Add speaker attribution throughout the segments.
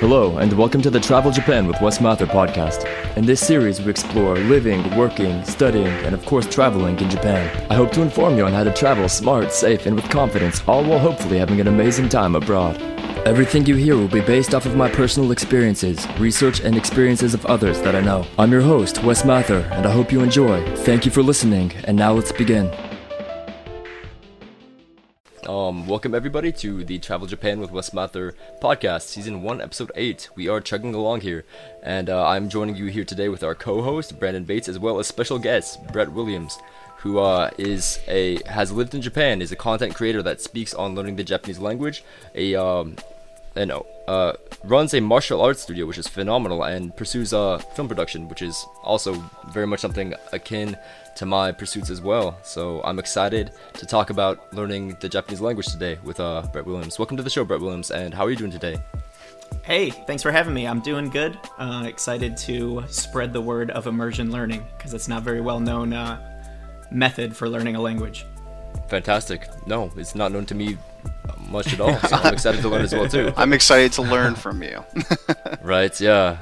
Speaker 1: Hello, and welcome to the Travel Japan with Wes Mather podcast. In this series, we explore living, working, studying, and of course, traveling in Japan. I hope to inform you on how to travel smart, safe, and with confidence, all while hopefully having an amazing time abroad. Everything you hear will be based off of my personal experiences, research, and experiences of others that I know. I'm your host, Wes Mather, and I hope you enjoy. Thank you for listening, and now let's begin. Um, welcome everybody to the Travel Japan with Wes Mather podcast, season one, episode eight. We are chugging along here, and uh, I'm joining you here today with our co-host Brandon Bates, as well as special guest Brett Williams, who uh, is a has lived in Japan, is a content creator that speaks on learning the Japanese language, a um, and uh, runs a martial arts studio, which is phenomenal, and pursues uh, film production, which is also very much something akin to my pursuits as well. So I'm excited to talk about learning the Japanese language today with uh, Brett Williams. Welcome to the show, Brett Williams, and how are you doing today?
Speaker 2: Hey, thanks for having me. I'm doing good. Uh, excited to spread the word of immersion learning because it's not very well known uh, method for learning a language.
Speaker 1: Fantastic. No, it's not known to me much at all. So I'm excited to learn as well too.
Speaker 3: I'm excited to learn from you.
Speaker 1: right? Yeah.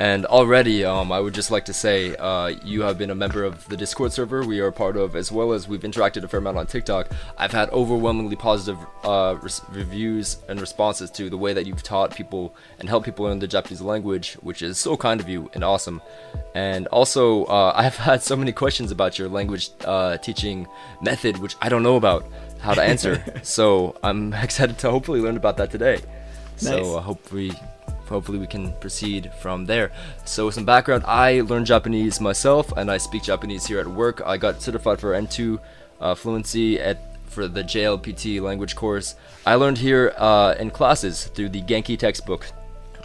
Speaker 1: And already, um, I would just like to say, uh, you have been a member of the Discord server we are part of, as well as we've interacted a fair amount on TikTok. I've had overwhelmingly positive uh, reviews and responses to the way that you've taught people and helped people learn the Japanese language, which is so kind of you and awesome. And also, uh, I've had so many questions about your language uh, teaching method, which I don't know about how to answer. so I'm excited to hopefully learn about that today. Nice. So uh, hopefully hopefully we can proceed from there. So some background, I learned Japanese myself and I speak Japanese here at work. I got certified for N2 uh, fluency at for the JLPT language course. I learned here uh, in classes through the Genki textbook.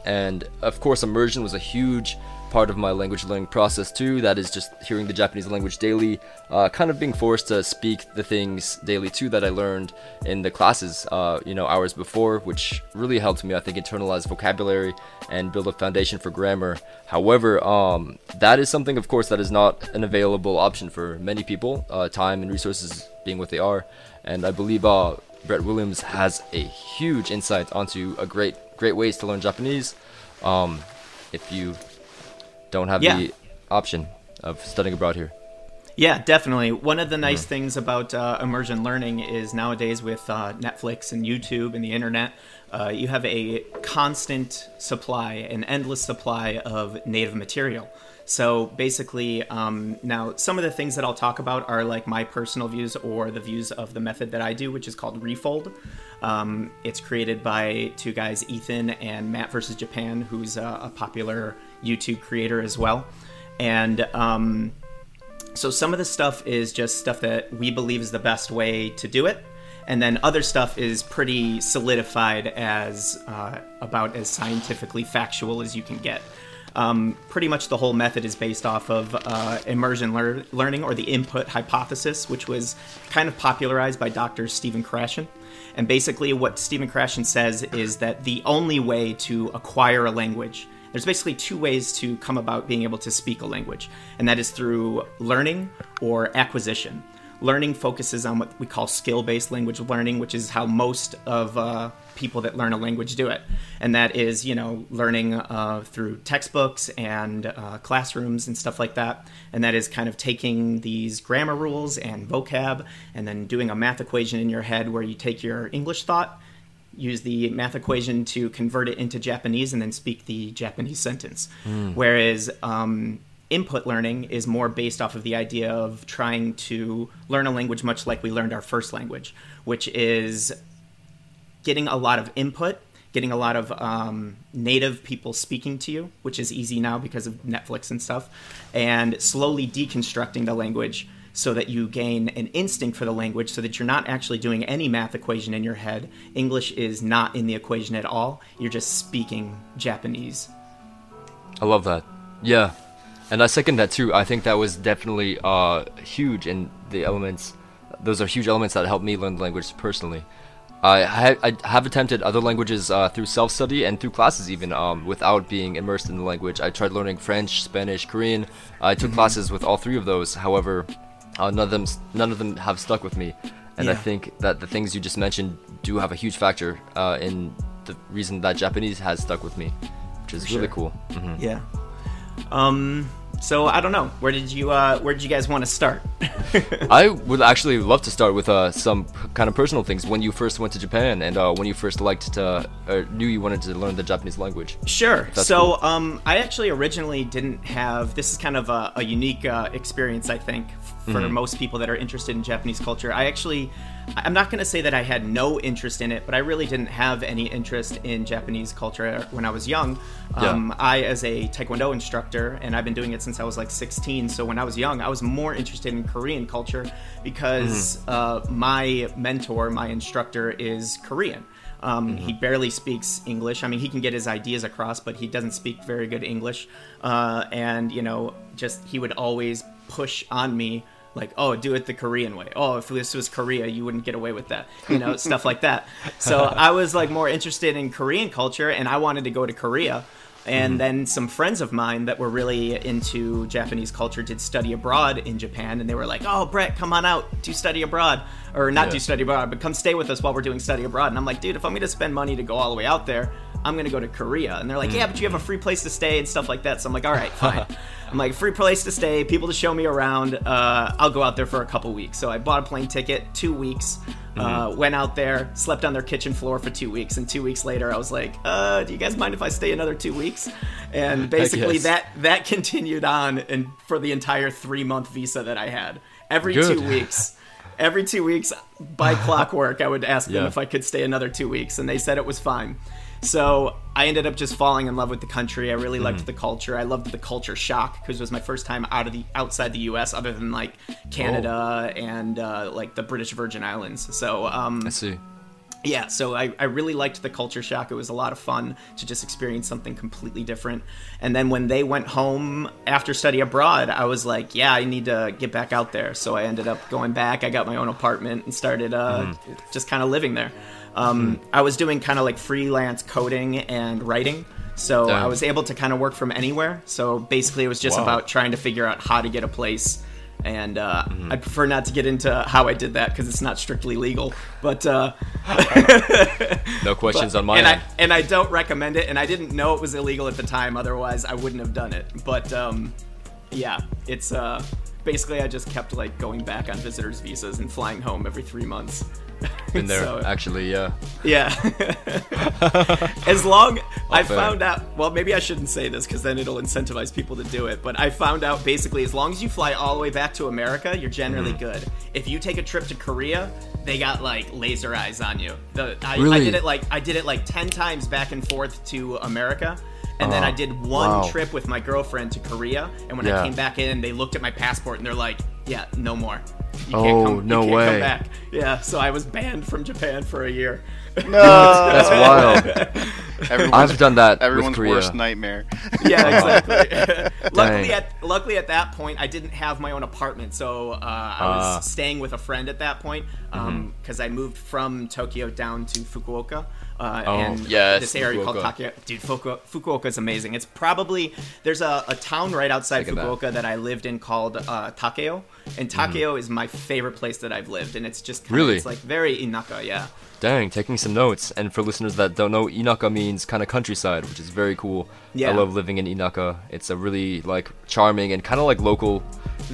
Speaker 1: And of course immersion was a huge part of my language learning process too. That is just hearing the Japanese language daily, uh, kind of being forced to speak the things daily too that I learned in the classes, uh, you know, hours before, which really helped me, I think, internalize vocabulary and build a foundation for grammar. However, um, that is something, of course, that is not an available option for many people, uh, time and resources being what they are. And I believe uh, Brett Williams has a huge insight onto a great, great ways to learn Japanese. Um, if you don't have yeah. the option of studying abroad here.
Speaker 2: Yeah, definitely. One of the nice mm. things about uh, immersion learning is nowadays with uh, Netflix and YouTube and the internet, uh, you have a constant supply, an endless supply of native material. So basically, um, now some of the things that I'll talk about are like my personal views or the views of the method that I do, which is called Refold. Um, it's created by two guys, Ethan and Matt versus Japan, who's a, a popular YouTube creator as well. And um, so some of the stuff is just stuff that we believe is the best way to do it. And then other stuff is pretty solidified as uh, about as scientifically factual as you can get. Um, pretty much the whole method is based off of uh, immersion lear- learning or the input hypothesis, which was kind of popularized by Dr. Stephen Krashen. And basically, what Stephen Krashen says is that the only way to acquire a language there's basically two ways to come about being able to speak a language, and that is through learning or acquisition. Learning focuses on what we call skill based language learning, which is how most of uh, people that learn a language do it. And that is, you know, learning uh, through textbooks and uh, classrooms and stuff like that. And that is kind of taking these grammar rules and vocab and then doing a math equation in your head where you take your English thought use the math equation to convert it into Japanese and then speak the Japanese sentence. Mm. Whereas um, input learning is more based off of the idea of trying to learn a language much like we learned our first language, which is getting a lot of input, getting a lot of um, native people speaking to you, which is easy now because of Netflix and stuff, and slowly deconstructing the language so that you gain an instinct for the language so that you're not actually doing any math equation in your head. English is not in the equation at all. You're just speaking Japanese.
Speaker 1: I love that. Yeah. And I second that too. I think that was definitely uh, huge in the elements. Those are huge elements that helped me learn the language personally. I, ha- I have attempted other languages uh, through self study and through classes, even um, without being immersed in the language. I tried learning French, Spanish, Korean. I took mm-hmm. classes with all three of those. However, uh, none of them none of them have stuck with me, and yeah. I think that the things you just mentioned do have a huge factor uh, in the reason that Japanese has stuck with me, which is really cool. hmm
Speaker 2: Yeah. Um. So I don't know. Where did you uh Where did you guys want to start?
Speaker 1: I would actually love to start with uh, some p- kind of personal things. When you first went to Japan, and uh, when you first liked to, or knew you wanted to learn the Japanese language.
Speaker 2: Sure. So,
Speaker 1: cool.
Speaker 2: um, I actually originally didn't have. This is kind of a, a unique uh, experience, I think, for
Speaker 1: Mm-hmm.
Speaker 2: most people that are interested in Japanese culture. I actually, I'm not going to say that I had no interest in it, but I really didn't have any interest in Japanese culture when I was young.
Speaker 1: Yeah.
Speaker 2: Um, I, as a Taekwondo instructor, and I've been doing it since I was like 16. So when I was young, I was more interested in Korean culture because
Speaker 1: Mm-hmm.
Speaker 2: uh, my mentor, my instructor, is Korean. Um, He barely speaks English. I mean, he can get his ideas across, but he doesn't speak very good English. Uh, and you know, just he would always push on me like, "Oh, do it the Korean way. Oh, if this was Korea, you wouldn't get away with that." You know, stuff like that. So I was like more interested in Korean culture, and I wanted to go to Korea. And mm-hmm. then some friends of mine that were really into Japanese culture did study abroad in Japan, and they were like, "Oh, Brett, come on out, do study abroad, or not
Speaker 1: Yeah.
Speaker 2: do study abroad, but come stay with us while we're doing study abroad." And I'm like, "Dude, if I'm going to spend money to go all the way out there, I'm going to go to Korea." And they're like, mm. "Yeah, but you have a free place to stay and stuff like that." So I'm like, "All right, fine." I'm like, "Free place to stay, people to show me around. Uh, I'll go out there for a couple weeks." So I bought a plane ticket, two weeks. Uh, went out there, slept on their kitchen floor for two weeks, and two weeks later, I was like, uh, "Do you guys mind if I stay another two weeks?" And basically, that that continued on, and for the entire three month visa that I had, every
Speaker 1: Good.
Speaker 2: two weeks, every two weeks by clockwork, I would ask them if I could stay another two weeks, and they said it was fine. So I ended up just falling in love with the country. I really liked the culture. I loved the culture shock because it was my first time out of the outside the U.S. other than like Canada and uh, like the British Virgin Islands. So um,
Speaker 1: I see.
Speaker 2: yeah, so I, I really liked the culture shock. It was a lot of fun to just experience something completely different. And then when they went home after study abroad, I was like, yeah, I need to get back out there. So I ended up going back. I got my own apartment and started uh, just kind of living there. Um, I was doing kind of like freelance coding and writing. So I was able to kind of work from anywhere. So basically, it was just
Speaker 1: Wow.
Speaker 2: about trying to figure out how to get a place. And uh, I prefer not to get into how I did that because it's not strictly legal. But uh,
Speaker 1: No questions
Speaker 2: but-
Speaker 1: on my
Speaker 2: and
Speaker 1: end.
Speaker 2: I and I don't recommend it, and I didn't know it was illegal at the time. Otherwise, I wouldn't have done it. But um, yeah, it's uh, basically I just kept like going back on visitors visas and flying home every three months.
Speaker 1: Been there,
Speaker 2: So,
Speaker 1: actually, yeah.
Speaker 2: yeah. as long I
Speaker 1: fair.
Speaker 2: found out, well, maybe I shouldn't say this because then it'll incentivize people to do it. But I found out basically, as long as you fly all the way back to America, you're generally
Speaker 1: Mm-hmm.
Speaker 2: good. If you take a trip to Korea, they got like laser eyes on you. The, I, I did it like I did it like ten times back and forth to America. And then I did one
Speaker 1: wow.
Speaker 2: trip with my girlfriend to Korea, and when
Speaker 1: Yeah.
Speaker 2: I came back in, they looked at my passport and they're like, "Yeah, no more. You
Speaker 1: Oh,
Speaker 2: can't come,
Speaker 1: no
Speaker 2: you can't
Speaker 1: way.
Speaker 2: come back." Yeah, so I was banned from Japan for a year.
Speaker 1: No, that's wild.
Speaker 3: Everyone's,
Speaker 1: I've done that
Speaker 3: everyone's
Speaker 1: with Korea.
Speaker 3: worst nightmare.
Speaker 2: Yeah, exactly. luckily, at luckily at that point, I didn't have my own apartment, so uh, I was
Speaker 1: Ah.
Speaker 2: staying with a friend at that point because I moved from Tokyo down to Fukuoka. Uh,
Speaker 1: Oh,
Speaker 2: and
Speaker 1: yes,
Speaker 2: this area called
Speaker 1: Fukuoka.
Speaker 2: Dude, Fuku- Fukuoka is amazing. It's probably there's a, a town right outside
Speaker 1: Look at that.
Speaker 2: Fukuoka that. I lived in called uh, Takeo, and Takeo is my favorite place that I've lived, and it's just kinda,
Speaker 1: Mm-hmm. Really?
Speaker 2: it's like very inaka, yeah.
Speaker 1: Dang, taking some notes. And for listeners that don't know, Inaka means kind of countryside, which is very cool.
Speaker 2: Yeah.
Speaker 1: I love living in Inaka. It's a really like charming and kind of like local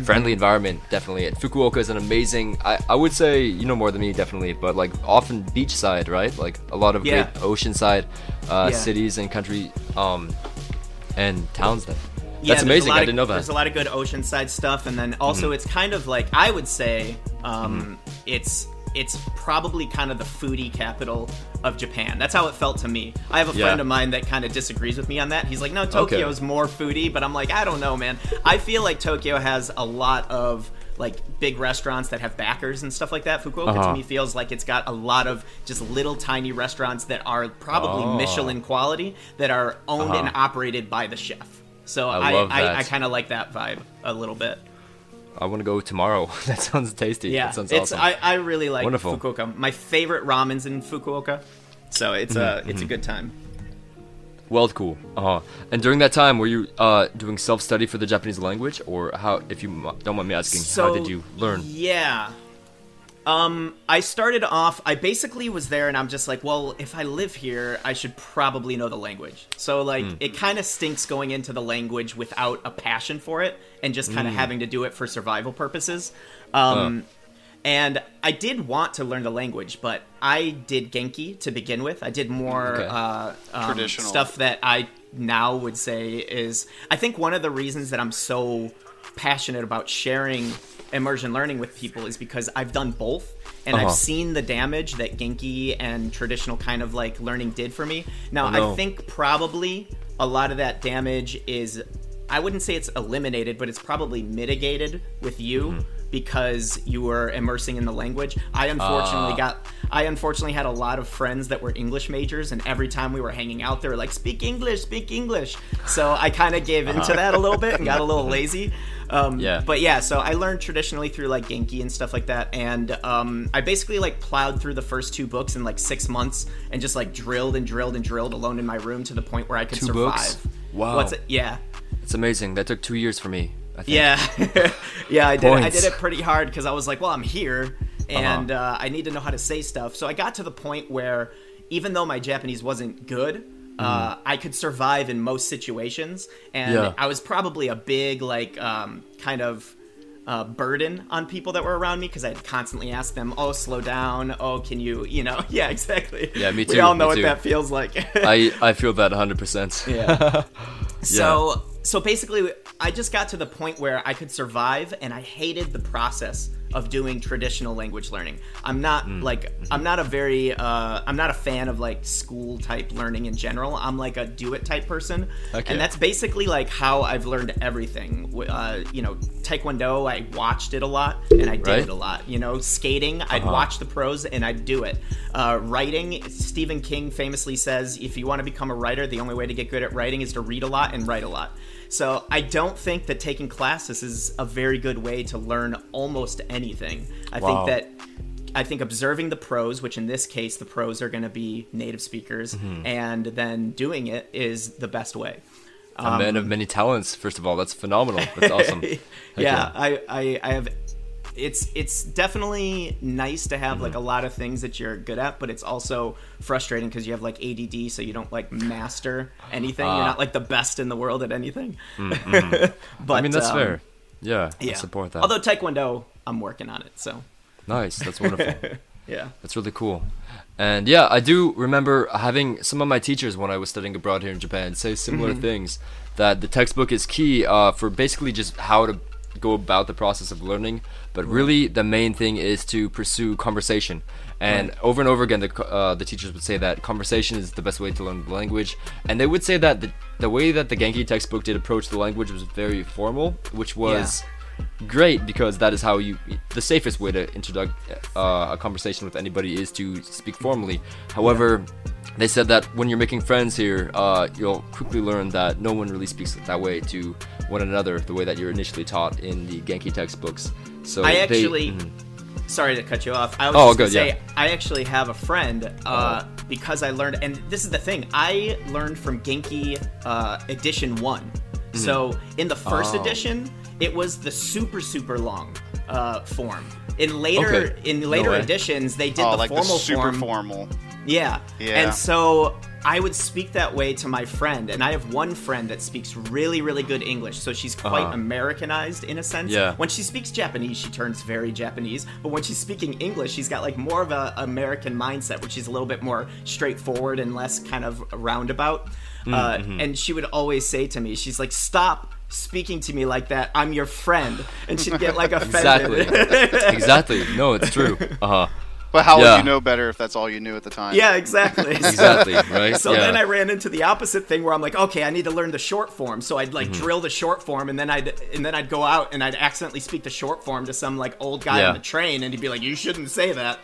Speaker 1: friendly environment, definitely. And Fukuoka is an amazing I, I would say you know more than me definitely, but like often beachside, right? Like a lot of
Speaker 2: Yeah.
Speaker 1: great oceanside uh,
Speaker 2: Yeah.
Speaker 1: cities and country um and towns that
Speaker 2: Yeah,
Speaker 1: That's amazing. I didn't know that.
Speaker 2: There's a lot of good oceanside stuff, and then also
Speaker 1: Mm-hmm.
Speaker 2: it's kind of like I would say um, it's it's probably kind of the foodie capital of Japan. That's how it felt to me. I have a
Speaker 1: Yeah.
Speaker 2: friend of mine that kind of disagrees with me on that. He's like, no, Tokyo's more foodie, but I'm like, I don't know, man. I feel like Tokyo has a lot of like big restaurants that have backers and stuff like that. Fukuoka to
Speaker 1: Uh-huh.
Speaker 2: me feels like it's got a lot of just little tiny restaurants that are probably
Speaker 1: Oh.
Speaker 2: Michelin quality that are owned and
Speaker 1: Uh-huh.
Speaker 2: operated by the chef. So
Speaker 1: I
Speaker 2: I, I. I kind of like that vibe a little bit.
Speaker 1: I want to go tomorrow. that sounds tasty.
Speaker 2: Yeah,
Speaker 1: that sounds
Speaker 2: it's
Speaker 1: awesome.
Speaker 2: I, I really like
Speaker 1: Wonderful.
Speaker 2: Fukuoka. My favorite ramen's in Fukuoka, so it's
Speaker 1: Mm-hmm,
Speaker 2: a it's a good time.
Speaker 1: Well, cool. Uh-huh. And during that time, were you uh, doing self-study for the Japanese language, or how? If you don't mind me asking, how did you learn?
Speaker 2: Yeah. Um, I started off. I basically was there, and I'm just like, well, if I live here, I should probably know the language. So like,
Speaker 1: Hmm.
Speaker 2: it kind of stinks going into the language without a passion for it, and just kind of having to do it for survival purposes. Um, and I did want to learn the language, but I did Genki to begin with. I did more
Speaker 1: Okay.
Speaker 2: uh, um,
Speaker 3: Traditional.
Speaker 2: stuff that I now would say is. I think one of the reasons that I'm so passionate about sharing immersion learning with people is because I've done both and
Speaker 1: Uh-huh.
Speaker 2: I've seen the damage that Genki and traditional kind of like learning did for me. Now,
Speaker 1: Oh, no.
Speaker 2: I think probably a lot of that damage is I wouldn't say it's eliminated, but it's probably mitigated with you
Speaker 1: Mm-hmm.
Speaker 2: because you were immersing in the language. I unfortunately
Speaker 1: Ah.
Speaker 2: got I unfortunately had a lot of friends that were English majors and every time we were hanging out they were like speak English, speak English. So I kind of gave into that a little bit and got a little lazy. Um,
Speaker 1: Uh-huh. Yeah.
Speaker 2: But yeah, so I learned traditionally through like Genki and stuff like that, and um, I basically like plowed through the first two books in like six months and just like drilled and drilled and drilled alone in my room to the point where I could
Speaker 1: Two
Speaker 2: survive.
Speaker 1: books? Wow.
Speaker 2: What's it? Yeah.
Speaker 1: It's amazing. That took two years for me. I think.
Speaker 2: Yeah, yeah, I did. I did it pretty hard because I was like, well, I'm here, and uh I need to know how to say stuff. So I got to the point where, even though my Japanese wasn't good, uh, I could survive in most situations, and
Speaker 1: Yeah.
Speaker 2: I was probably a big like um, kind of. Uh, burden on people that were around me because I'd constantly ask them, "Oh, slow down. Oh, can you, you know?" Yeah, exactly.
Speaker 1: Yeah, me too.
Speaker 2: We
Speaker 1: all
Speaker 2: know what
Speaker 1: too.
Speaker 2: that feels like.
Speaker 1: I I feel that 100%.
Speaker 2: Yeah. So so basically I just got to the point where I could survive and I hated the process of doing traditional language learning. I'm not
Speaker 1: Mm.
Speaker 2: like I'm not a very uh, I'm not a fan of like school type learning in general. I'm like a do it type person.
Speaker 1: Okay.
Speaker 2: And that's basically like how I've learned everything. Uh, you know, taekwondo, I watched it a lot and I did
Speaker 1: Right.
Speaker 2: it a lot. You know, skating, I'd
Speaker 1: Uh-huh.
Speaker 2: watch the pros and I'd do it. Uh, writing, Stephen King famously says, if you want to become a writer, the only way to get good at writing is to read a lot and write a lot. So I don't think that taking classes is a very good way to learn almost anything. I
Speaker 1: Wow.
Speaker 2: think that I think observing the pros, which in this case the pros are going to be native speakers,
Speaker 1: Mm-hmm.
Speaker 2: and then doing it is the best way.
Speaker 1: A man of many talents. First of all, that's phenomenal. That's awesome.
Speaker 2: Yeah, I, I, I have. It's it's definitely nice to have like a lot of things that you're good at, but it's also frustrating because you have like ADD, so you don't like master anything. you're
Speaker 1: Ah.
Speaker 2: not like the best in the world at anything. but
Speaker 1: I mean, that's
Speaker 2: um,
Speaker 1: fair. Yeah,
Speaker 2: Yeah,
Speaker 1: I support that.
Speaker 2: Although Taekwondo, I'm working on it, so
Speaker 1: nice. That's wonderful.
Speaker 2: yeah.
Speaker 1: That's really cool. And yeah, I do remember having some of my teachers when I was studying abroad here in Japan say similar
Speaker 2: Mm-hmm.
Speaker 1: things that the textbook is key uh, for basically just how to go about the process of learning. But really, the main thing is to pursue conversation. And over and over again, the, uh, the teachers would say that conversation is the best way to learn the language. And they would say that the, the way that the Genki textbook did approach the language was very formal, which was great because that is how you the safest way to introduce uh, a conversation with anybody is to speak formally however they said that when you're making friends here uh, you'll quickly learn that no one really speaks that way to one another the way that you're initially taught in the genki textbooks so
Speaker 2: I
Speaker 1: they-
Speaker 2: actually,
Speaker 1: Mhm.
Speaker 2: sorry to cut you off. I was
Speaker 1: Oh,
Speaker 2: just
Speaker 1: good,
Speaker 2: gonna
Speaker 1: yeah.
Speaker 2: say I actually have a friend uh, because I learned, and this is the thing. I learned from Genki uh, Edition One. So in the first
Speaker 1: Oh.
Speaker 2: edition, it was the super super long uh, form. In later
Speaker 1: Okay.
Speaker 2: in later
Speaker 1: way.
Speaker 2: editions, they did
Speaker 3: oh,
Speaker 2: the
Speaker 3: like the
Speaker 2: formal
Speaker 3: super
Speaker 2: form.
Speaker 3: formal.
Speaker 2: Yeah.
Speaker 3: Yeah.
Speaker 2: And so I would speak that way to my friend, and I have one friend that speaks really, really good English, so she's quite
Speaker 1: Uh-huh.
Speaker 2: Americanized in a sense.
Speaker 1: Yeah.
Speaker 2: When she speaks Japanese, she turns very Japanese, but when she's speaking English, she's got like more of a American mindset, which is a little bit more straightforward and less kind of roundabout.
Speaker 1: Mm,
Speaker 2: Uh,
Speaker 1: mm-hmm.
Speaker 2: and she would always say to me, she's like, "Stop." Speaking to me like that, I'm your friend, and she'd get like offended.
Speaker 1: exactly exactly no it's true uh-huh
Speaker 3: But how
Speaker 1: Yeah.
Speaker 3: would you know better if that's all you knew at the time?
Speaker 2: yeah, exactly.
Speaker 1: exactly right
Speaker 2: So
Speaker 1: yeah.
Speaker 2: then I ran into the opposite thing where I'm like, okay, I need to learn the short form. So I'd like
Speaker 1: Mm-hmm.
Speaker 2: drill the short form, and then I'd and then I'd go out and I'd accidentally speak the short form to some like old guy
Speaker 1: Yeah.
Speaker 2: on the train, and he'd be like, "You shouldn't say that."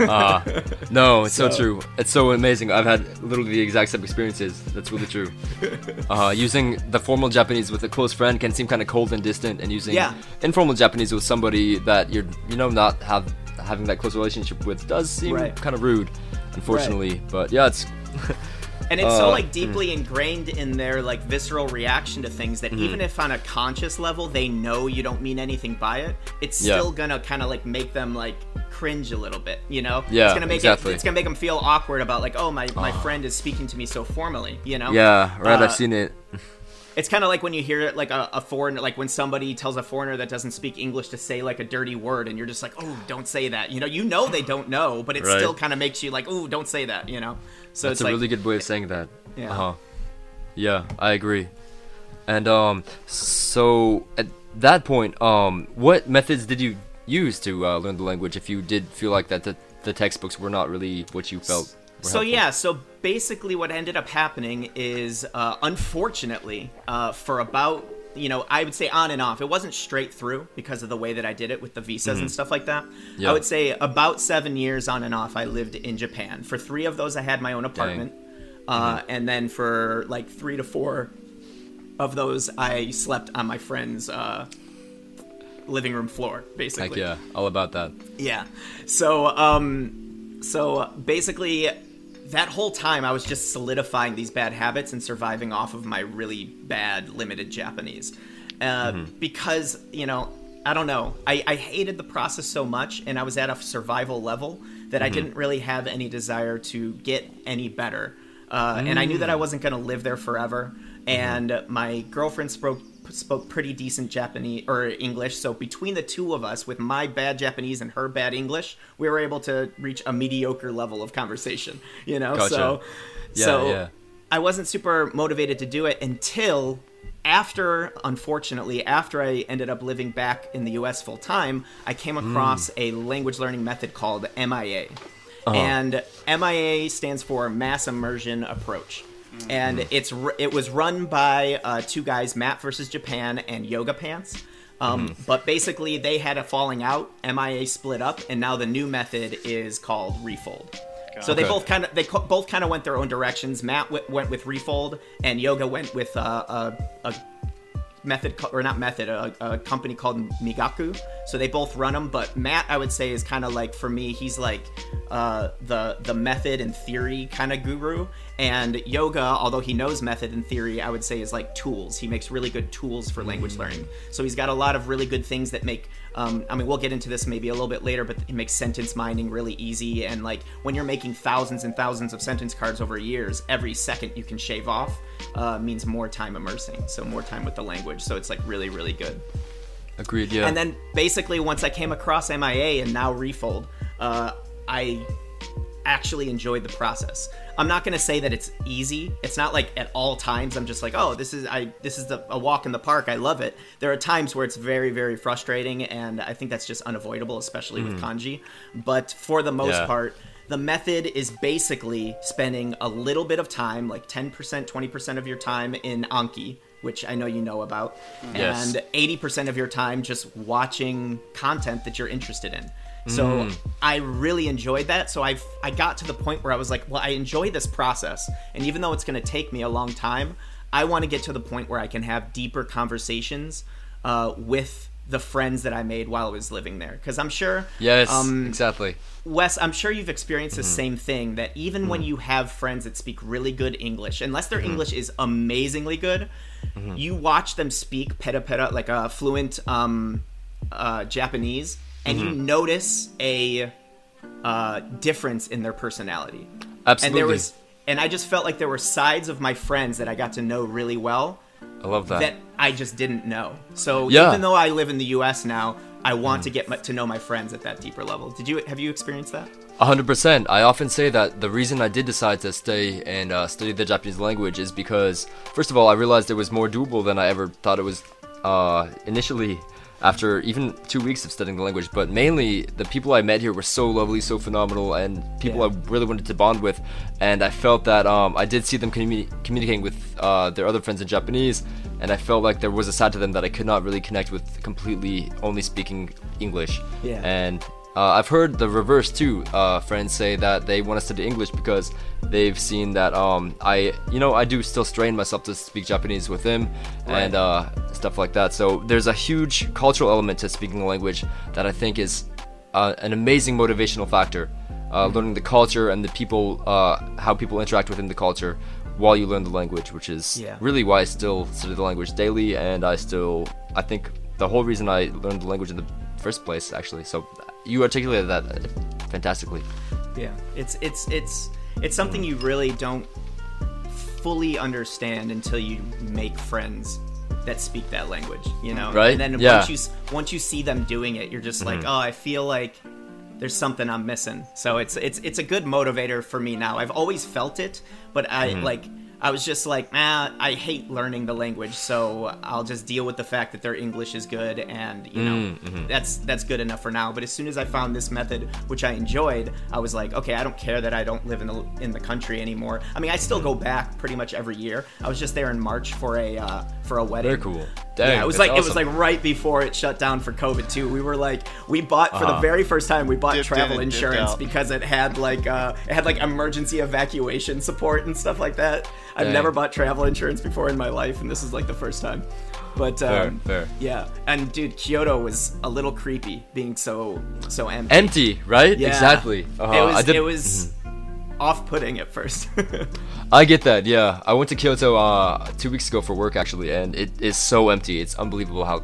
Speaker 1: Ah, no, it's so,
Speaker 2: So-
Speaker 1: true. It's so amazing. I've had literally the exact same experiences. That's really true. Uh, using the formal Japanese with a close friend can seem kind of cold and distant, and using
Speaker 2: Yeah.
Speaker 1: informal Japanese with somebody that you're, you know, not have having that close relationship with does seem
Speaker 2: Right.
Speaker 1: kind of rude, unfortunately. But yeah, it's
Speaker 2: And it's so
Speaker 1: Uh,
Speaker 2: like deeply ingrained in their like visceral reaction to things
Speaker 1: Mm-hmm.
Speaker 2: that even if on a conscious level they know you don't mean anything by it, it's
Speaker 1: Yeah.
Speaker 2: still gonna kind of like make them like cringe a little bit. You know,
Speaker 1: Yeah,
Speaker 2: it's gonna make
Speaker 1: exactly.
Speaker 2: it, it's gonna make them feel awkward about like, oh my my friend is speaking to me so formally. You know,
Speaker 1: Yeah, right.
Speaker 2: Uh,
Speaker 1: I've seen it.
Speaker 2: it's kind of like when you hear like a, a foreigner, like when somebody tells a foreigner that doesn't speak English to say like a dirty word, and you're just like, oh, don't say that. You know, you know they don't know, but it
Speaker 1: Right.
Speaker 2: still kind of makes you like, oh, don't say that. You know, so
Speaker 1: That's
Speaker 2: it's
Speaker 1: a
Speaker 2: like
Speaker 1: really good way of saying that.
Speaker 2: Yeah.
Speaker 1: Uh-huh. Yeah, I agree. And um, so at that point, um, what methods did you use to uh, learn the language? If you did feel like that the, the textbooks were not really what you felt.
Speaker 2: So
Speaker 1: helpful?
Speaker 2: yeah, so basically what ended up happening is, uh, unfortunately, uh, for about you know I would say on and off. It wasn't straight through because of the way that I did it with the visas and stuff like that.
Speaker 1: Mm-hmm. Yeah.
Speaker 2: I would say about seven years on and off. I lived in Japan. For three of those, I had my own apartment, uh,
Speaker 1: Mm-hmm.
Speaker 2: and then for like three to four of those, I slept on my friend's uh, living room floor, basically.
Speaker 1: Heck yeah, all about that.
Speaker 2: Yeah. So, um, so basically, that whole time I was just solidifying these bad habits and surviving off of my really bad limited Japanese, uh, because you know I don't know. I, I hated the process so much and I was at a survival level that I didn't really have any desire to get any better, uh, and I knew that I wasn't going to live there forever. And my girlfriend spoke spoke pretty decent Japanese or English. So between the two of us, with my bad Japanese and her bad English, we were able to reach a mediocre level of conversation. You know,
Speaker 1: Gotcha.
Speaker 2: so
Speaker 1: Yeah,
Speaker 2: so
Speaker 1: yeah.
Speaker 2: I wasn't super motivated to do it until after, unfortunately, after I ended up living back in the U.S. full time, I came
Speaker 1: Hmm.
Speaker 2: across a language learning method called MIA,
Speaker 1: Uh-huh.
Speaker 2: and MIA stands for Mass Immersion Approach. And it's it was run by uh, two guys, Matt versus Japan and Yoga Pants. Um,
Speaker 1: Mm-hmm.
Speaker 2: But basically, they had a falling out. MIA split up, and now the new method is called Refold. So they
Speaker 1: Okay.
Speaker 2: both kind of they co- both kind of went their own directions. Matt w- went with Refold, and Yoga went with uh, a, a method or not method a, a company called Migaku. So they both run them, but Matt I would say is kind of like for me he's like uh, the the method and theory kind of guru, and Yoga although he knows method and theory I would say is like tools. He makes really good tools for language learning. So he's got a lot of really good things that make. Um, I mean, we'll get into this maybe a little bit later, but it makes sentence mining really easy. And like when you're making thousands and thousands of sentence cards over years, every second you can shave off uh, means more time immersing. So more time with the language. So it's like really, really good.
Speaker 1: Agreed. Yeah.
Speaker 2: And then basically, once I came across MIA and now Refold, uh, I actually enjoyed the process. I'm not going to say that it's easy. It's not like at all times I'm just like, oh, this is I this is the, a walk in the park. I love it. There are times where it's very very frustrating, and I think that's just unavoidable, especially with kanji. But for the most
Speaker 1: Yeah.
Speaker 2: part. The method is basically spending a little bit of time, like 10%, 20% of your time in Anki, which I know you know about,
Speaker 1: Yes.
Speaker 2: and 80% of your time just watching content that you're interested in. So I really enjoyed that. So I I got to the point where I was like, well, I enjoy this process, and even though it's going to take me a long time, I want to get to the point where I can have deeper conversations uh, with the friends that I made while I was living there. Because I'm sure,
Speaker 1: yes.
Speaker 2: um,
Speaker 1: exactly.
Speaker 2: Wes, I'm sure you've experienced the
Speaker 1: Mm-hmm.
Speaker 2: same thing that even when you have friends that speak really good English, unless their
Speaker 1: Mm-hmm.
Speaker 2: English is amazingly good, you watch them speak pera pera like a fluent um, uh, Japanese, and you
Speaker 1: Mm-hmm.
Speaker 2: notice a uh, difference in their personality.
Speaker 1: Absolutely.
Speaker 2: And there was, and I just felt like there were sides of my friends that I got to know really well
Speaker 1: I love that.
Speaker 2: that I just didn't know. So
Speaker 1: Yeah.
Speaker 2: even though I live in the U.S. now, I want to get my, to know my friends at that deeper level. Did you have you experienced that?
Speaker 1: A hundred percent. I often say that the reason I did decide to stay and uh, study the Japanese language is because, first of all, I realized it was more doable than I ever thought it was uh, initially. After even two weeks of studying the language, but mainly the people I met here were so lovely, so phenomenal, and people
Speaker 2: Yeah.
Speaker 1: I really wanted to bond with. And I felt that um, I did see them communi- communicating with uh, their other friends in Japanese, and I felt like there was a side to them that I could not really connect with completely only speaking English.
Speaker 2: Yeah.
Speaker 1: And uh, I've heard the reverse too. Uh, friends say that they want to study English because they've seen that um, I, you know, I do still strain myself to speak Japanese with them and uh, stuff like that. So there's a huge cultural element to speaking the language that I think is uh, an amazing motivational factor. Uh, learning the culture and the people, uh, how people interact within the culture while you learn the language, which is
Speaker 2: Yeah.
Speaker 1: really why I still study the language daily, and I still, I think the whole reason I learned the language in the first place, actually. So you articulated that fantastically.
Speaker 2: Yeah, it's it's it's it's something you really don't fully understand until you make friends that speak that language, you know.
Speaker 1: Right.
Speaker 2: And then
Speaker 1: Yeah.
Speaker 2: once you once you see them doing it, you're just like, mm-hmm. oh, I feel like there's something I'm missing. So it's it's it's a good motivator for me now. I've always felt it, but I mm-hmm. like I was just like, nah, I hate learning the language, so I'll just deal with the fact that their English is good, and you know, that's that's good enough for now. But as soon as I found this method, which I enjoyed, I was like, okay, I don't care that I don't live in the in the country anymore. I mean, I still go back pretty much every year. I was just there in March for a uh, for a wedding.
Speaker 1: Very cool. Dang,
Speaker 2: yeah, it was
Speaker 1: that's
Speaker 2: like it was like right before it shut down for COVID too. We were like, we bought for the
Speaker 1: Uh-huh.
Speaker 2: very first time, we bought
Speaker 3: Dipped
Speaker 2: travel
Speaker 3: and dipped
Speaker 2: insurance because it had like uh, it had like emergency evacuation support and stuff like that. I've never bought travel insurance before in my life, and this is like the first time. But
Speaker 1: Fair,
Speaker 2: um,
Speaker 1: fair.
Speaker 2: yeah, and dude, Kyoto was a little creepy, being so so empty.
Speaker 1: Empty, right?
Speaker 2: Yeah.
Speaker 1: Exactly. Uh-huh.
Speaker 2: It was
Speaker 1: I did-
Speaker 2: it was off-putting at first.
Speaker 1: I get that. Yeah, I went to Kyoto uh, two weeks ago for work actually, and it is so empty. It's unbelievable how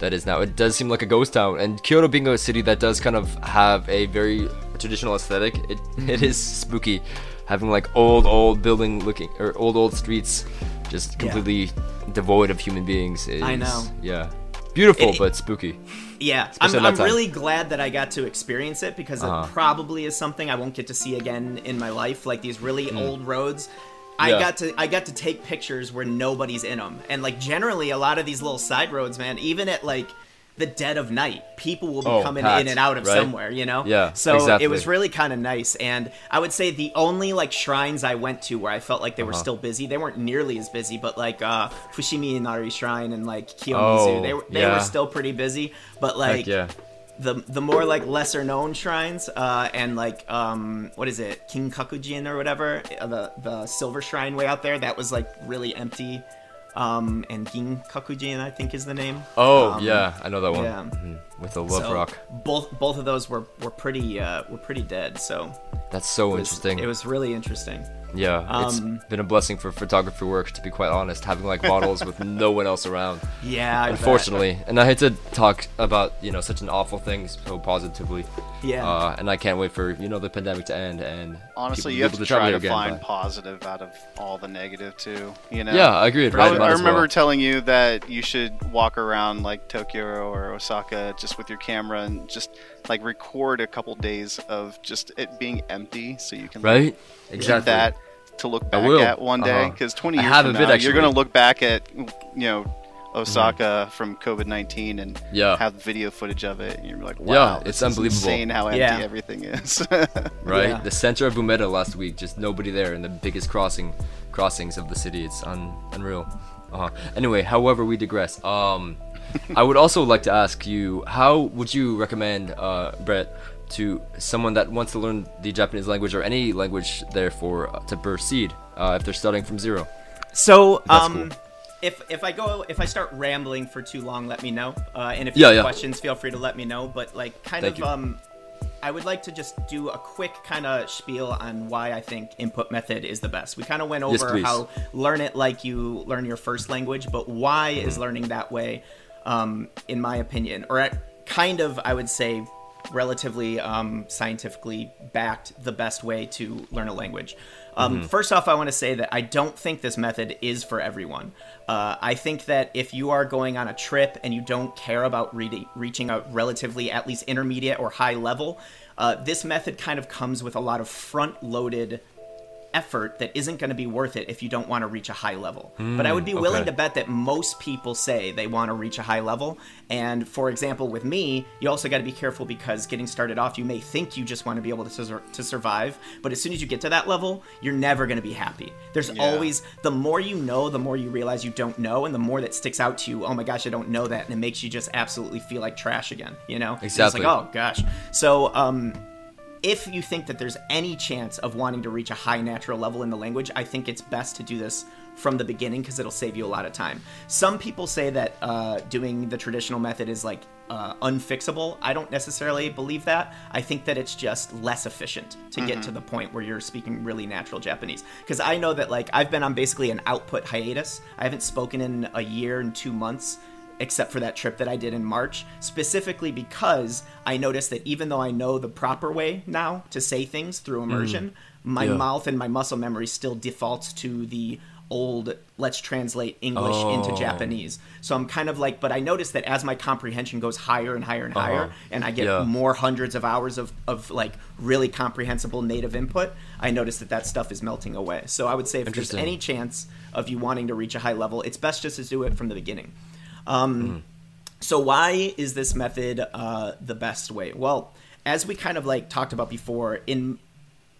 Speaker 1: that is now. It does seem like a ghost town, and Kyoto being a city that does kind of have a very traditional aesthetic, it it is spooky, having like old old building looking or old old streets, just
Speaker 2: Yeah.
Speaker 1: completely devoid of human beings. Is,
Speaker 2: I know.
Speaker 1: Yeah, beautiful
Speaker 2: It-
Speaker 1: but spooky.
Speaker 2: Yeah,
Speaker 1: Especially
Speaker 2: I'm, I'm really glad that I got to experience it because
Speaker 1: Uh-huh.
Speaker 2: it probably is something I won't get to see again in my life. Like these really old roads, I
Speaker 1: Mm. Yeah.
Speaker 2: got to I got to take pictures where nobody's in them, and like generally a lot of these little side roads, man, even at like the dead of night, people will be
Speaker 1: Oh,
Speaker 2: coming
Speaker 1: packed,
Speaker 2: in and out of
Speaker 1: right?
Speaker 2: somewhere, you know.
Speaker 1: Yeah,
Speaker 2: So
Speaker 1: exactly.
Speaker 2: it was really kind of nice, and I would say the only like shrines I went to where I felt like they were
Speaker 1: Uh-huh.
Speaker 2: still busy, they weren't nearly as busy, but like uh, Fushimi Inari Shrine and like Kiyomizu,
Speaker 1: Oh,
Speaker 2: they were they
Speaker 1: yeah.
Speaker 2: were still pretty busy, but like
Speaker 1: Heck yeah.
Speaker 2: the the more like lesser known shrines uh, and like um what is it Kinkakuji or whatever uh, the the silver shrine way out there that was like really empty um and Ginkakuji I think is the name
Speaker 1: Oh
Speaker 2: Um,
Speaker 1: yeah, I know that one.
Speaker 2: yeah.
Speaker 1: Mhm. With the love
Speaker 2: so
Speaker 1: rock.
Speaker 2: both both of those were were pretty uh were pretty dead so
Speaker 1: That's so
Speaker 2: it was,
Speaker 1: interesting.
Speaker 2: it was really interesting
Speaker 1: Yeah,
Speaker 2: Um,
Speaker 1: it's been a blessing for photography work, to be quite honest, having like models with no one else around.
Speaker 2: yeah I bet.
Speaker 1: Unfortunately, and I hate to talk about you know such an awful thing so positively.
Speaker 2: Yeah.
Speaker 1: Uh, and I can't wait for you know the pandemic to end and
Speaker 3: Honestly,
Speaker 1: people
Speaker 3: you have
Speaker 1: be
Speaker 3: to try to
Speaker 1: again,
Speaker 3: find
Speaker 1: but-
Speaker 3: positive out of all the negative too. You know.
Speaker 1: Yeah, I agree.
Speaker 3: I,
Speaker 1: Right, might
Speaker 3: I remember
Speaker 1: well.
Speaker 3: telling you that you should walk around like Tokyo or Osaka just with your camera and just like record a couple days of just it being empty, so you can
Speaker 1: right.
Speaker 3: keep
Speaker 1: Exactly.
Speaker 3: that to look back at one day.
Speaker 1: Uh-huh.
Speaker 3: Because 20 years from now,
Speaker 1: actually.
Speaker 3: you're gonna look back at you know Osaka from COVID 19 and
Speaker 1: Yeah.
Speaker 3: have video footage of it, and you're like, wow,
Speaker 1: Yeah, it's unbelievable.
Speaker 3: Insane how empty
Speaker 2: Yeah.
Speaker 3: everything is.
Speaker 1: right?
Speaker 2: Yeah.
Speaker 1: The center of Umeda last week, just nobody there, and the biggest crossing crossings of the city. It's un- unreal. Uh-huh. Anyway, however, we digress. Um, I would also like to ask you, how would you recommend, uh, Brett, to someone that wants to learn the Japanese language or any language, therefore, uh, to proceed uh, if they're starting from zero?
Speaker 2: So, um,
Speaker 1: cool.
Speaker 2: if if I go if I start rambling for too long, let me know. Uh, and if
Speaker 1: Yeah,
Speaker 2: you have
Speaker 1: yeah.
Speaker 2: questions, feel free to let me know. But like, kind
Speaker 1: Thank
Speaker 2: of,
Speaker 1: you.
Speaker 2: um, I would like to just do a quick kind of spiel on why I think input method is the best. We kind of went over
Speaker 1: please.
Speaker 2: how learn it like you learn your first language, but why is
Speaker 1: Mm-hmm.
Speaker 2: learning that way, um, in my opinion, or at, kind of, I would say, relatively um, scientifically backed the best way to learn a language. Um,
Speaker 1: Mm-hmm.
Speaker 2: First off, I want to say that I don't think this method is for everyone. Uh, I think that if you are going on a trip and you don't care about reading, reaching a relatively at least intermediate or high level, uh, this method kind of comes with a lot of front loaded effort that isn't going to be worth it if you don't want to reach a high level. but I would be willing
Speaker 1: okay.
Speaker 2: to bet that most people say they want to reach a high level. And for example, with me, you also got to be careful because getting started off, you may think you just want to be able to, sur- to survive, but as soon as you get to that level, you're never going to be happy. There's
Speaker 3: Yeah.
Speaker 2: always the more you know, the more you realize you don't know, and the more that sticks out to you. Oh my gosh, I don't know that, and it makes you just absolutely feel like trash again. You know? It's
Speaker 1: Exactly.
Speaker 2: like oh gosh. So um, if you think that there's any chance of wanting to reach a high natural level in the language, I think it's best to do this from the beginning because it'll save you a lot of time. Some people say that uh, doing the traditional method is like uh, unfixable. I don't necessarily believe that. I think that it's just less efficient to get to the point where you're speaking really natural Japanese. Because I know that like I've been on basically an output hiatus. I haven't spoken in a year and two months except for that trip that I did in March, specifically because I noticed that even though I know the proper way now to say things through immersion, my
Speaker 1: Yeah.
Speaker 2: mouth and my muscle memory still defaults to the old let's translate English into
Speaker 1: Oh.
Speaker 2: Japanese. So I'm kind of like but I noticed that as my comprehension goes higher and higher and higher
Speaker 1: Uh-huh.
Speaker 2: and I get
Speaker 1: Yeah.
Speaker 2: more hundreds of hours of, of like really comprehensible native input, I noticed that that stuff is melting away. So I would say if there's any chance of you wanting to reach a high level, it's best just to do it from the beginning. Um, So why is this method uh, the best way? Well, as we kind of like talked about before, in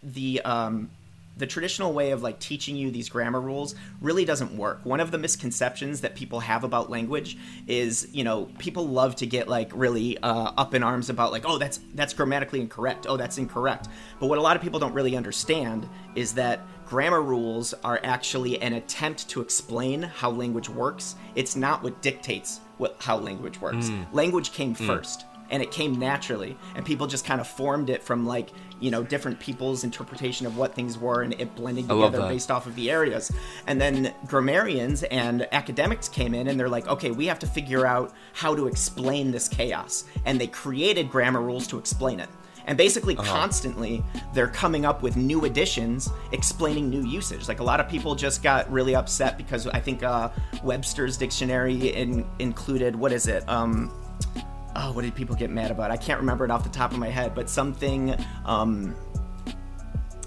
Speaker 2: the um, the traditional way of like teaching you these grammar rules really doesn't work. One of the misconceptions that people have about language is, you know, people love to get like really uh, up in arms about like, oh, that's that's grammatically incorrect. Oh, that's incorrect. But what a lot of people don't really understand is that grammar rules are actually an attempt to explain how language works. It's not what dictates what how language works. Language came first and it came naturally and people just kind of formed it from like you know different people's interpretation of what things were and it blended together based off of the areas. And then grammarians and academics came in and they're like okay we have to figure out how to explain this chaos. And they created grammar rules to explain it and basically
Speaker 1: Uh-huh.
Speaker 2: constantly they're coming up with new additions explaining new usage like a lot of people just got really upset because i think uh, webster's dictionary in, included what is it um, oh, what did people get mad about? I can't remember it off the top of my head, but something, um,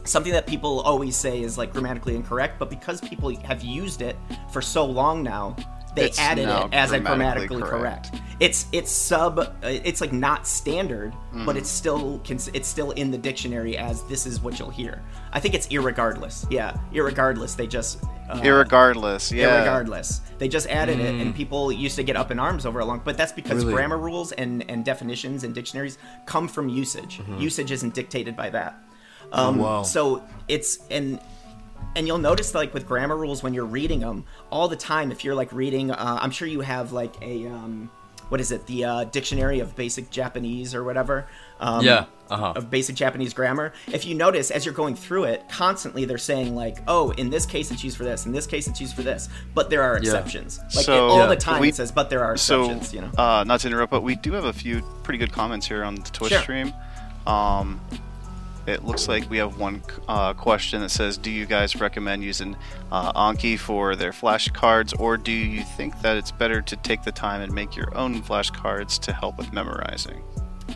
Speaker 2: something that people always say is like grammatically incorrect, but because people have used it for so long now, they
Speaker 3: It's
Speaker 2: added it as a
Speaker 3: grammatically
Speaker 2: correct.
Speaker 3: correct.
Speaker 2: It's it's sub, uh, it's like not standard,
Speaker 3: Mm.
Speaker 2: but it's still it's still in the dictionary as this is what you'll hear. I think it's irregardless. Yeah, irregardless. They just uh,
Speaker 3: Irregardless, yeah.
Speaker 2: Irregardless, they just added it, and people used to get up in arms over it long. But that's because
Speaker 1: Really?
Speaker 2: grammar rules and and definitions and dictionaries come from usage. Usage isn't dictated by that. Um,
Speaker 1: wow.
Speaker 2: So it's and and you'll notice like with grammar rules when you're reading them all the time. If you're like reading, uh, I'm sure you have like a um, what is it? The uh, dictionary of basic Japanese or whatever. Um,
Speaker 1: Yeah, uh-huh.
Speaker 2: Of basic Japanese grammar. If you notice as you're going through it, constantly they're saying like, "Oh, in this case it's used for this. In this case it's used for this." But there are exceptions. Like
Speaker 3: So-
Speaker 2: all
Speaker 3: Yeah.
Speaker 2: the time
Speaker 3: We-
Speaker 2: it says, "But there are
Speaker 3: So,
Speaker 2: exceptions." you know.
Speaker 3: uh, not to interrupt, but we do have a few pretty good comments here on the Twitch
Speaker 2: Sure.
Speaker 3: stream. Um, it looks like we have one uh, question that says, "Do you guys recommend using uh, Anki for their flashcards, or do you think that it's better to take the time and make your own flashcards to help with memorizing?"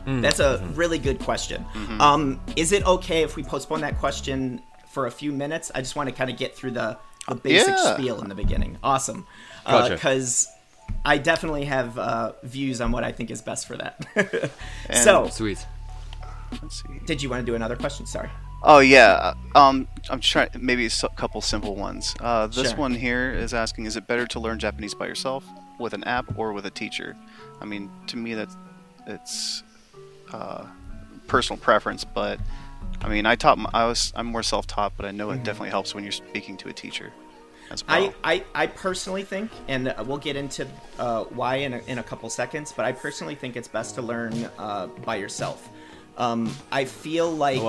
Speaker 2: That's a really good question.
Speaker 3: Mm-hmm.
Speaker 2: Um, is it okay if we postpone that question for a few minutes? I just want to kind of get through the, the basic
Speaker 3: Yeah.
Speaker 2: spiel in the beginning. Awesome.
Speaker 1: Gotcha.
Speaker 2: Because I definitely have uh, views on what I think is best for that. so,
Speaker 1: Sweet.
Speaker 3: Let's see.
Speaker 2: did you want to do another question? Sorry.
Speaker 3: Oh yeah. Um, I'm trying. Maybe a couple simple ones. Uh, this
Speaker 2: Sure.
Speaker 3: one here is asking: Is it better to learn Japanese by yourself, with an app, or with a teacher? I mean, to me, that's it's uh, personal preference. But I mean, I taught. I was. I'm more self-taught, but I know it definitely helps when you're speaking to a teacher as well.
Speaker 2: I, I, I personally think, and we'll get into uh, why in a, in a couple seconds, but I personally think it's best to learn uh, by yourself. Um, I feel like
Speaker 1: I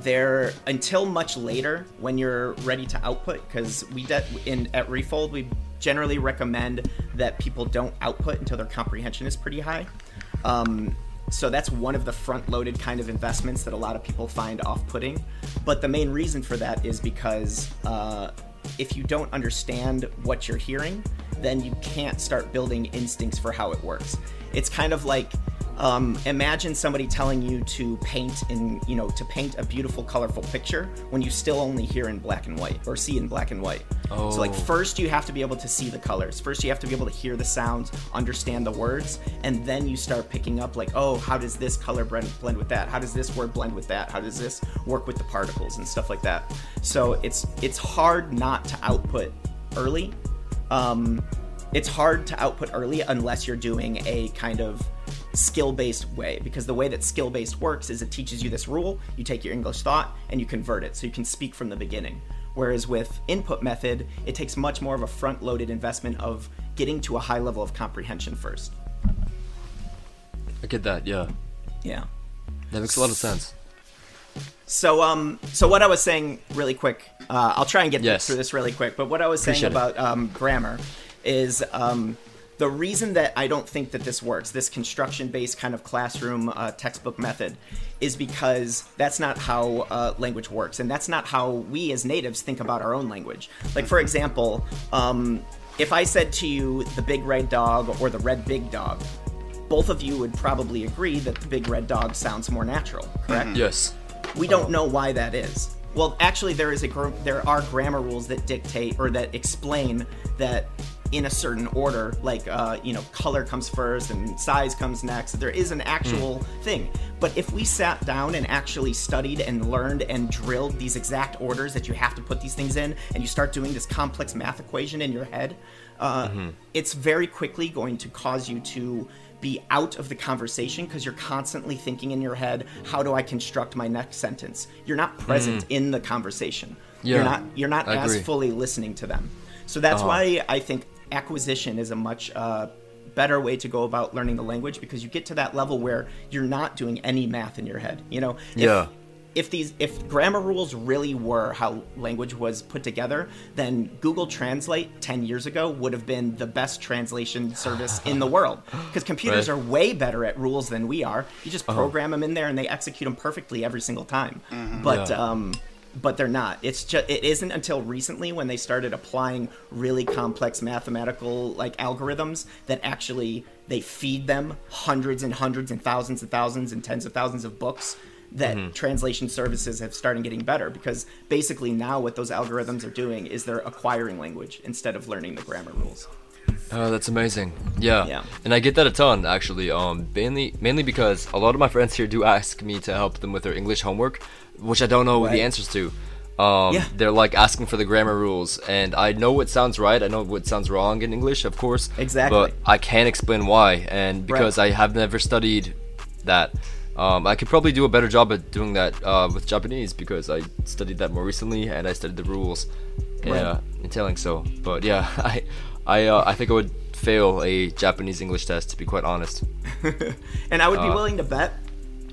Speaker 2: there until much later when you're ready to output, because we de- in at Refold we generally recommend that people don't output until their comprehension is pretty high. Um, so that's one of the front-loaded kind of investments that a lot of people find off-putting. But the main reason for that is because uh, if you don't understand what you're hearing, then you can't start building instincts for how it works. It's kind of like um, imagine somebody telling you to paint in, you know, to paint a beautiful, colorful picture when you still only hear in black and white or see in black and white. So, like,
Speaker 1: Oh.
Speaker 2: first you have to be able to see the colors. First, you have to be able to hear the sounds, understand the words, and then you start picking up, like, oh, how does this color blend, blend with that? How does this word blend with that? How does this work with the particles and stuff like that? So, it's it's hard not to output early. Um, it's hard to output early unless you're doing a kind of skill based way because the way that skill based works is it teaches you this rule you take your english thought and you convert it so you can speak from the beginning whereas with input method it takes much more of a front loaded investment of getting to a high level of comprehension first
Speaker 1: I get that. Yeah,
Speaker 2: yeah
Speaker 1: that makes a lot of sense.
Speaker 2: So, um, so what I was saying really quick, uh, I'll try and get
Speaker 1: Yes.
Speaker 2: through this really quick. But what I was saying
Speaker 1: Appreciate it.
Speaker 2: about um, grammar is um, the the reason that I don't think that this works, this construction based kind of classroom uh, textbook method, is because that's not how uh, language works. And that's not how we as natives think about our own language. Like, for example, um, if I said to you the big red dog or the red big dog, both of you would probably agree that the big red dog sounds more natural, correct?
Speaker 1: Yes.
Speaker 2: We don't know why that is. Well, actually, there is a gr- there are grammar rules that dictate or that explain that in a certain order, like uh, you know, color comes first and size comes next. There is an actual thing. But if we sat down and actually studied and learned and drilled these exact orders that you have to put these things in, and you start doing this complex math equation in your head, uh, it's very quickly going to cause you to be out of the conversation because you're constantly thinking in your head, how do I construct my next sentence? You're not present in the conversation.
Speaker 1: Yeah, You're
Speaker 2: not you're not
Speaker 1: I
Speaker 2: as
Speaker 1: agree.
Speaker 2: fully listening to them. So that's
Speaker 1: Uh-huh.
Speaker 2: why I think acquisition is a much uh, better way to go about learning the language because you get to that level where you're not doing any math in your head. You know, if,
Speaker 1: Yeah.
Speaker 2: If these if grammar rules really were how language was put together, then Google Translate 10 years ago would have been the best translation service in the world because computers
Speaker 1: Right. Uh-huh.
Speaker 2: are way better at rules than we are. You just program them in there and they execute them perfectly every single time. But
Speaker 1: Yeah.
Speaker 2: um but they're not. It's just it isn't until recently when they started applying really complex mathematical like algorithms that actually they feed them hundreds and hundreds and thousands and thousands and tens of thousands of books that
Speaker 1: Mm-hmm.
Speaker 2: translation services have started getting better because basically now what those algorithms are doing is they're acquiring language instead of learning the grammar rules.
Speaker 1: Oh, that's amazing. Yeah.
Speaker 2: Yeah.
Speaker 1: And I get that a ton actually. Um mainly mainly because a lot of my friends here do ask me to help them with their English homework, which I don't know
Speaker 2: Right.
Speaker 1: the answers to. Um
Speaker 2: Yeah.
Speaker 1: they're like asking for the grammar rules and I know what sounds right, I know what sounds wrong in English, of course.
Speaker 2: Exactly.
Speaker 1: But I can't explain why and because I have never studied that um, I could probably do a better job at doing that uh, with Japanese because I studied that more recently and I studied the rules
Speaker 2: Right.
Speaker 1: uh, entailing so. But yeah, I I uh, I think I would fail a Japanese English test to be quite honest.
Speaker 2: and I would be
Speaker 1: Uh,
Speaker 2: willing to bet.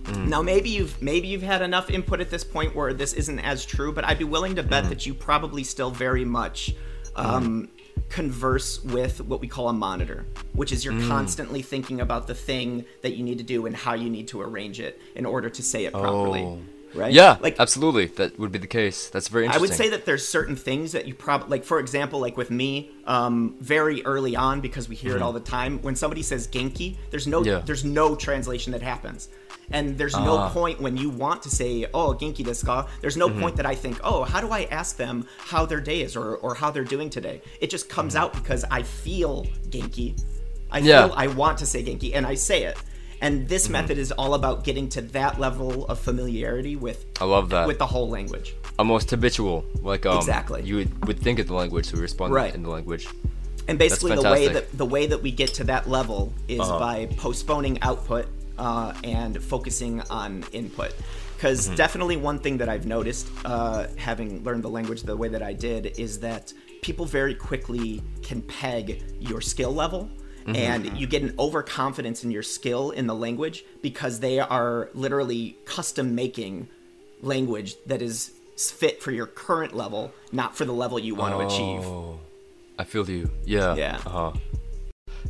Speaker 1: mm.
Speaker 2: Now maybe you've maybe you've had enough input at this point where this isn't as true, but I'd be willing to
Speaker 1: Mm.
Speaker 2: bet that you probably still very much um, converse with what we call a monitor, which is you're
Speaker 1: Mm.
Speaker 2: constantly thinking about the thing that you need to do and how you need to arrange it in order to say it properly.
Speaker 1: Oh.
Speaker 2: Right?
Speaker 1: Yeah,
Speaker 2: Like
Speaker 1: absolutely. That would be the case. That's very interesting.
Speaker 2: I would say that there's certain things that you probably like. For example, like with me, um, very early on, because we hear it all the time. When somebody says "genki," there's no
Speaker 1: Mm-hmm. Yeah.
Speaker 2: there's no translation that happens, and there's no
Speaker 1: Ah.
Speaker 2: point when you want to say "oh genki desu ka." There's no
Speaker 1: Mm-hmm.
Speaker 2: point that I think, "oh, how do I ask them how their day is or or how they're doing today?" It just comes out because I feel genki. I
Speaker 1: Mm-hmm. Yeah.
Speaker 2: feel I want to say genki, and I say it. And this
Speaker 1: Mm-hmm.
Speaker 2: method is all about getting to that level of familiarity with
Speaker 1: I love that.
Speaker 2: with the whole language.
Speaker 1: Almost habitual. Like um,
Speaker 2: Exactly.
Speaker 1: You would, would think of the language, so respond
Speaker 2: Right.
Speaker 1: in the language.
Speaker 2: And basically, the way that the way that we get to that level is
Speaker 1: Uh-huh.
Speaker 2: by postponing output uh, and focusing on input. Because
Speaker 1: Mm-hmm.
Speaker 2: definitely one thing that I've noticed, uh, having learned the language the way that I did, is that people very quickly can peg your skill level.
Speaker 1: Mm-hmm.
Speaker 2: And you get an overconfidence in your skill in the language because they are literally custom making language that is fit for your current level, not for the level you want to achieve.
Speaker 1: Oh, I feel you. Yeah.
Speaker 2: Yeah.
Speaker 1: Uh huh.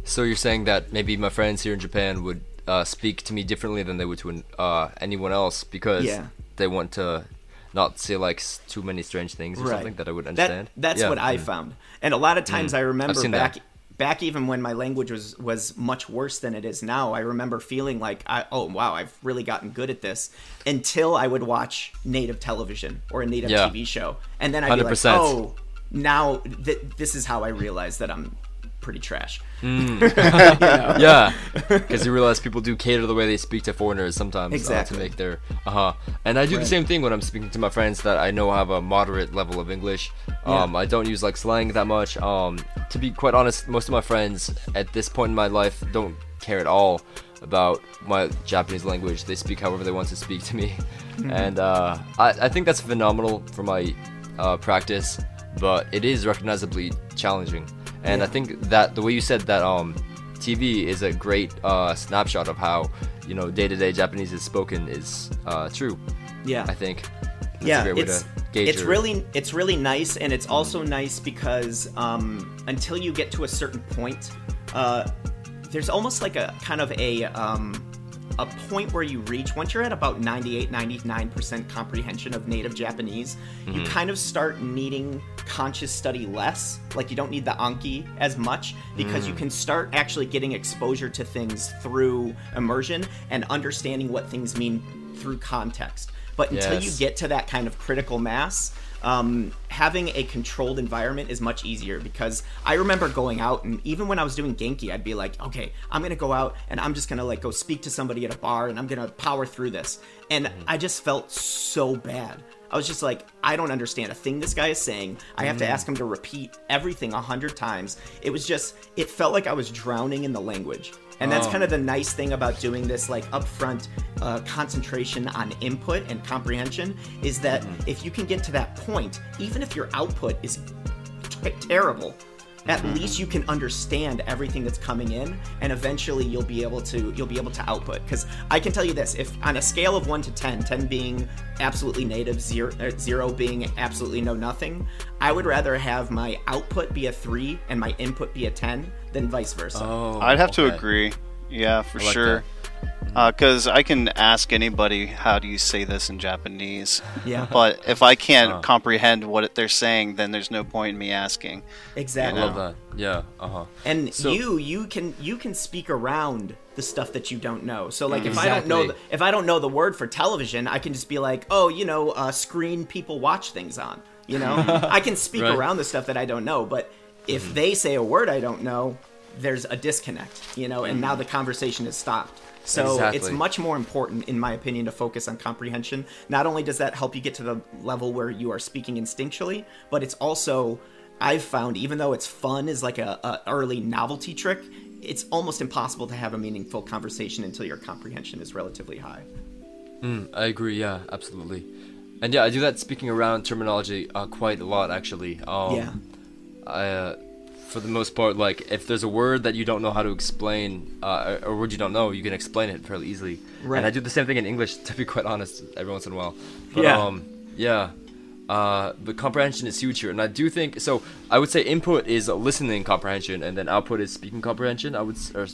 Speaker 1: So you're saying that maybe my friends here in Japan would uh, speak to me differently than they would to an, uh, anyone else because
Speaker 2: Yeah.
Speaker 1: they want to not say like too many strange things or something that I would understand.
Speaker 2: That, that's
Speaker 1: Yeah.
Speaker 2: what I
Speaker 1: Mm.
Speaker 2: found. And a lot of times I remember back
Speaker 1: that.
Speaker 2: Back even when my language was was much worse than it is now. I remember feeling like I, oh wow, I've really gotten good at this until I would watch native television or a native
Speaker 1: Yeah.
Speaker 2: TV show. And then I'd be like, "Oh, now th- this is how I realize that I'm pretty trash."
Speaker 1: yeah, because you realize people do cater the way they speak to foreigners sometimes
Speaker 2: Exactly.
Speaker 1: uh, to make their uh huh. And I do the same thing when I'm speaking to my friends that I know have a moderate level of English. Um,
Speaker 2: Yeah.
Speaker 1: I don't use like slang that much. Um, to be quite honest, most of my friends at this point in my life don't care at all about my Japanese language. They speak however they want to speak to me,
Speaker 2: Mm-hmm.
Speaker 1: and uh, I, I think that's phenomenal for my uh, practice. But it is recognizably challenging, and I think that the way you said that um, TV is a great uh, snapshot of how you know day-to-day Japanese is spoken is uh, true.
Speaker 2: Yeah.
Speaker 1: I think. That's
Speaker 2: yeah,
Speaker 1: a great way
Speaker 2: it's
Speaker 1: to gauge
Speaker 2: it's
Speaker 1: your-
Speaker 2: really it's really nice, and it's also nice because um, until you get to a certain point, uh, there's almost like a kind of a um, a point where you reach once you're at about 98 99% comprehension of native japanese you mm-hmm. kind of start needing conscious study less. Like you don't need the anki as much because you mm. can start actually getting exposure to things through immersion and understanding what things mean through context. But until you get to that kind of critical mass um, having a controlled environment is much easier because I remember going out and even when I was doing Genki, I'd be like, okay, I'm gonna go out and I'm just gonna like go speak to somebody at a bar and I'm gonna power through this. And I just felt so bad. I was just like, I don't understand a thing this guy is saying. I have to ask him to repeat everything a hundred times. It was just, it felt like I was drowning in the language. And that's
Speaker 1: Oh.
Speaker 2: kind of the nice thing about doing this like upfront uh, concentration on input and comprehension is that if you can get to that point, even if your output is t- terrible, at least you can understand everything that's coming in, and eventually you'll be able to you'll be able to output. Because I can tell you this: if on a scale of one to 10, 10 being absolutely native, zero, uh, zero being absolutely know nothing, I would rather have my output be a three and my input be a ten than vice versa.
Speaker 1: Oh,
Speaker 3: I'd have to agree. Yeah, for
Speaker 1: like
Speaker 3: sure. Because I can ask anybody, how do you say this in Japanese?
Speaker 2: Yeah.
Speaker 3: But if I can't
Speaker 1: Uh.
Speaker 3: comprehend what they're saying, then there's no point in me asking.
Speaker 2: Exactly.
Speaker 1: I love that. Yeah. Uh huh.
Speaker 2: and
Speaker 1: So-
Speaker 2: you you can you can speak around the stuff that you don't know so like if i don't know the, if i don't know the word for television i can just be like oh you know uh, screen people watch things on you know i can speak
Speaker 1: Right.
Speaker 2: around the stuff that i don't know but if they say a word i don't know there's a disconnect you know and now the conversation is stopped so it's much more important, in my opinion, to focus on comprehension. Not only does that help you get to the level where you are speaking instinctually, but it's also, I've found, even though it's fun is like a, a early novelty trick, it's almost impossible to have a meaningful conversation until your comprehension is relatively high.
Speaker 1: I agree. Yeah, absolutely. And yeah, I do that speaking around terminology uh, quite a lot, actually. Um,
Speaker 2: yeah.
Speaker 1: I, uh, for the most part, like if there's a word that you don't know how to explain, uh, or a word you don't know, you can explain it fairly easily.
Speaker 2: Right.
Speaker 1: And I do the same thing in English, to be quite honest, every once in a while. But,
Speaker 2: Yeah.
Speaker 1: Um, yeah. Uh, but comprehension is huge here, and I do think so. I would say input is listening comprehension, and then output is speaking comprehension. I would, or,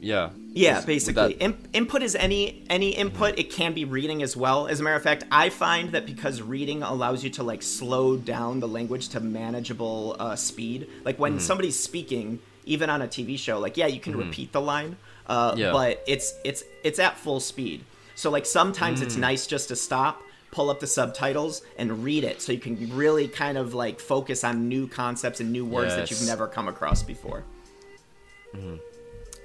Speaker 1: yeah.
Speaker 2: Yeah,
Speaker 1: Is-
Speaker 2: basically.
Speaker 1: that-
Speaker 2: In- input is any any input. It can be reading as well. As a matter of fact, I find that because reading allows you to like slow down the language to manageable uh, speed. Like when somebody's speaking, even on a TV show, like yeah, you can repeat the line, uh,
Speaker 1: Yeah.
Speaker 2: but it's it's it's at full speed. So like sometimes it's nice just to stop, pull up the subtitles, and read it, so you can really kind of like focus on new concepts and new words that you've never come across before.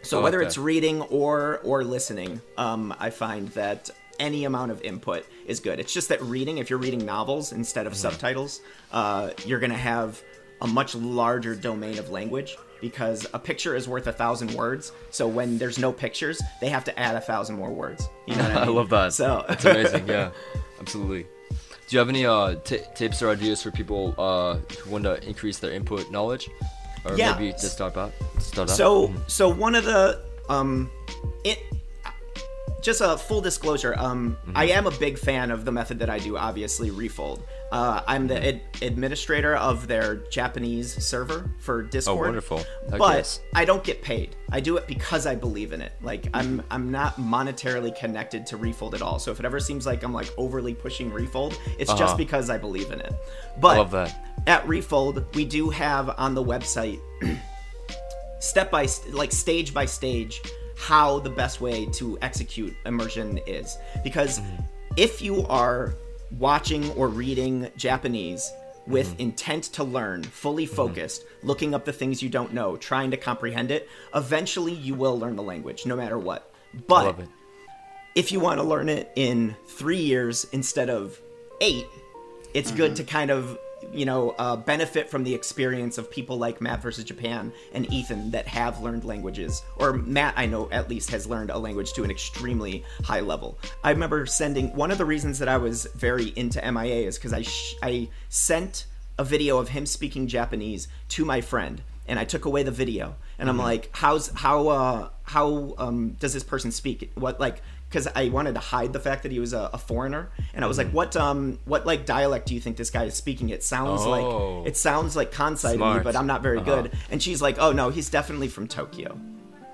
Speaker 2: So
Speaker 1: I
Speaker 2: whether it's reading or or listening, um, I find that any amount of input is good. It's just that reading, if you're reading novels instead of subtitles, uh, you're gonna have a much larger domain of language because a picture is worth a thousand words. So when there's no pictures, they have to add a thousand more words. You know what I,
Speaker 1: I love that.
Speaker 2: So
Speaker 1: It's amazing. yeah, absolutely. Do you have any uh, t- tips or ideas for people uh, who want to increase their input knowledge, or
Speaker 2: Yeah.
Speaker 1: maybe just start out? Start out.
Speaker 2: So so one of the um it just a full disclosure um i am a big fan of the method that i do obviously refold. Uh, i'm the ad- administrator of their japanese server for discord.
Speaker 1: Oh, wonderful.
Speaker 2: But i don't get paid. I do it because i believe in it. Like i'm i'm not monetarily connected to refold at all. So if it ever seems like i'm like overly pushing refold it's just
Speaker 1: Uh-huh.
Speaker 2: because i believe in it. But
Speaker 1: love that.
Speaker 2: at refold we do have on the website step by st- like stage by stage how the best way to execute immersion is. Because if you are watching or reading japanese with intent to learn fully focused looking up the things you don't know trying to comprehend it eventually you will learn the language no matter what. But if you want to learn it in three years instead of eight, it's good to kind of you know uh, benefit from the experience of people like Matt versus Japan and Ethan that have learned languages, or Matt I know at least has learned a language to an extremely high level. I remember sending one of the reasons that I was very into MIA is because I sh- I sent a video of him speaking Japanese to my friend and I took away the video. And I'm like how's how uh how um does this person speak? What like because I wanted to hide the fact that he was a, a foreigner, and I was like, "What um what like dialect do you think this guy is speaking? It sounds
Speaker 1: Oh.
Speaker 2: like it sounds like Kansai to me, but I'm not very
Speaker 1: Uh-huh.
Speaker 2: good." And she's like, "Oh no, he's definitely from Tokyo."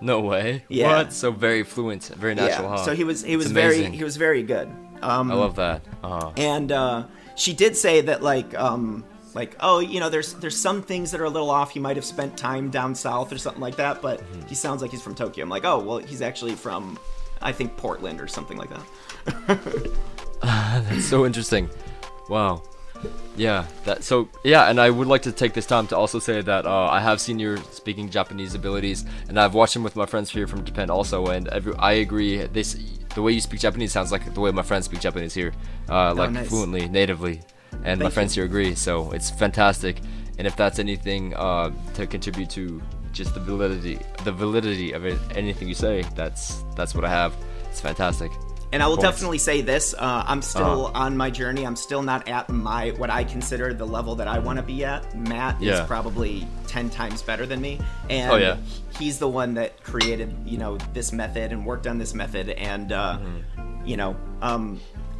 Speaker 1: No way.
Speaker 2: Yeah.
Speaker 1: What? So very fluent, very natural,
Speaker 2: yeah,
Speaker 1: huh?
Speaker 2: so he was he was very he was very good. Um,
Speaker 1: I love that. Uh,
Speaker 2: and uh, she did say that like um like oh you know there's there's some things that are a little off he might have spent time down south or something like that but
Speaker 1: Mm-hmm.
Speaker 2: he sounds like he's from tokyo i'm like oh well he's actually from i think portland or something like that
Speaker 1: That's so interesting. Wow. Yeah. That so yeah, and I would like to take this time to also say that uh, I have seen your speaking Japanese abilities, and I've watched them with my friends here from Japan also, and every, I agree. This the way you speak Japanese sounds like the way my friends speak Japanese here, uh, like
Speaker 2: Oh, nice.
Speaker 1: fluently, natively, and my friends
Speaker 2: you.
Speaker 1: here agree. So it's fantastic, and if that's anything uh, to contribute to just the validity, the validity of it, anything you say, that's that's what I have. It's fantastic.
Speaker 2: and i will
Speaker 1: Points.
Speaker 2: definitely say this uh, i'm still
Speaker 1: Uh-huh.
Speaker 2: on my journey i'm still not at my what i consider the level that i want to be at matt
Speaker 1: Yeah.
Speaker 2: is probably 10 times better than me and
Speaker 1: Oh, yeah.
Speaker 2: he's the one that created you know this method and worked on this method and uh,
Speaker 1: Mm-hmm.
Speaker 2: you know um,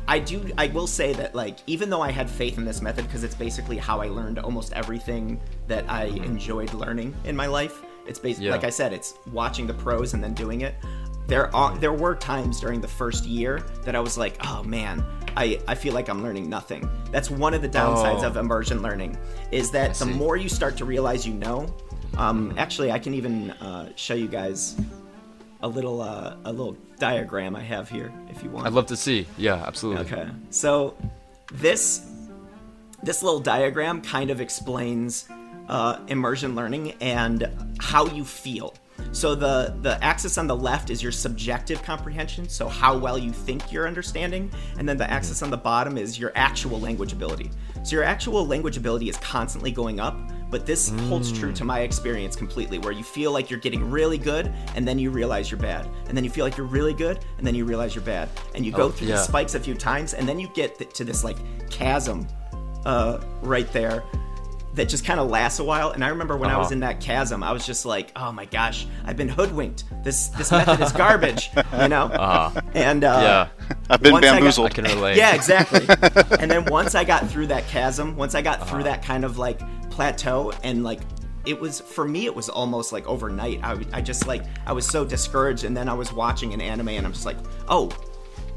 Speaker 2: i do i will say that like even though i had faith in this method because it's basically how i learned almost everything that i enjoyed learning in my life it's basically.
Speaker 1: Yeah.
Speaker 2: like i said it's watching the pros and then doing it there are there were times during the first year that i was like oh man I, I feel like I'm learning nothing. That's one of the downsides
Speaker 1: Oh.
Speaker 2: of immersion learning, is that the more you start to realize you know, um, actually, I can even uh, show you guys a little uh, a little diagram I have here if you want.
Speaker 1: I'd love to see. Yeah, absolutely.
Speaker 2: Okay, so this this little diagram kind of explains uh, immersion learning and how you feel. So the the axis on the left is your subjective comprehension, so how well you think you're understanding, and then the axis on the bottom is your actual language ability. So your actual language ability is constantly going up, but this holds true to my experience completely, where you feel like you're getting really good, and then you realize you're bad, and then you feel like you're really good, and then you realize you're bad, and you go
Speaker 1: Oh,
Speaker 2: through
Speaker 1: yeah.
Speaker 2: the spikes a few times, and then you get to this like chasm uh, right there that just kind of lasts a while. And I remember when I was
Speaker 1: Uh-huh.
Speaker 2: in that chasm, I was just like, "Oh my gosh, I've been hoodwinked. This this method is garbage," you know.
Speaker 1: Uh-huh.
Speaker 2: And uh,
Speaker 1: Yeah.
Speaker 3: I've been
Speaker 2: once I got-
Speaker 3: bamboozled.
Speaker 1: I can relate.
Speaker 2: yeah, exactly. and then once I got through that chasm, once I got through that kind of like plateau, and like it was for me, it was almost like overnight. I, I just like I was so discouraged, and then I was watching an anime, and I'm just like, oh,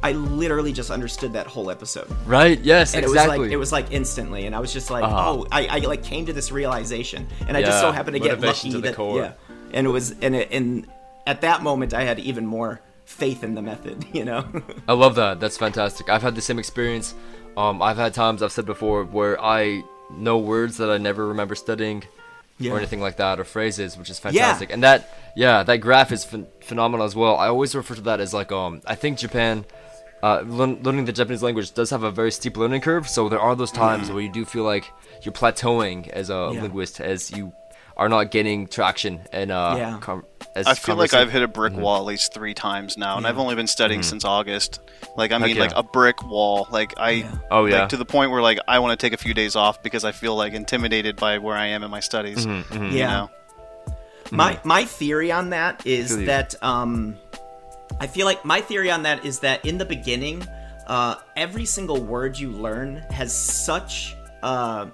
Speaker 2: I literally just understood that whole episode.
Speaker 1: Right? Yes,
Speaker 2: And
Speaker 1: exactly.
Speaker 2: it was like it was like instantly, and I was just like,
Speaker 1: Uh-huh.
Speaker 2: oh, I, I like came to this realization, and I just so happened to get
Speaker 1: motivation
Speaker 2: lucky
Speaker 1: to the
Speaker 2: that
Speaker 1: core.
Speaker 2: yeah, and it was and it, and at that moment I had even more faith in the method, you know.
Speaker 1: I love that. That's fantastic. I've had the same experience. Um, I've had times I've said before where I know words that I never remember studying
Speaker 2: Yeah.
Speaker 1: or anything like that, or phrases, which is fantastic. yeah. And that, yeah, that graph is phen- phenomenal as well. I always refer to that as like, um, I think Japan, uh, learn- learning the Japanese language does have a very steep learning curve. So there are those times where you do feel like you're plateauing as a
Speaker 2: Mm. Yeah.
Speaker 1: linguist, as you are not getting traction and uh,
Speaker 2: Yeah.
Speaker 1: com- as
Speaker 3: I feel like I've hit a brick wall at least three times now, and
Speaker 2: Yeah.
Speaker 3: I've only been studying since August. Like I mean,
Speaker 1: yeah.
Speaker 3: like a brick wall. Like I,
Speaker 2: Yeah.
Speaker 1: Oh, yeah.
Speaker 3: like, to the point where like I want to take a few days off because I feel like intimidated by where I am in my studies.
Speaker 1: Mm-hmm,
Speaker 3: You
Speaker 2: Yeah.
Speaker 3: know?
Speaker 2: My my theory on that is that um, I feel like my theory on that is that in the beginning, uh, every single word you learn has such uh,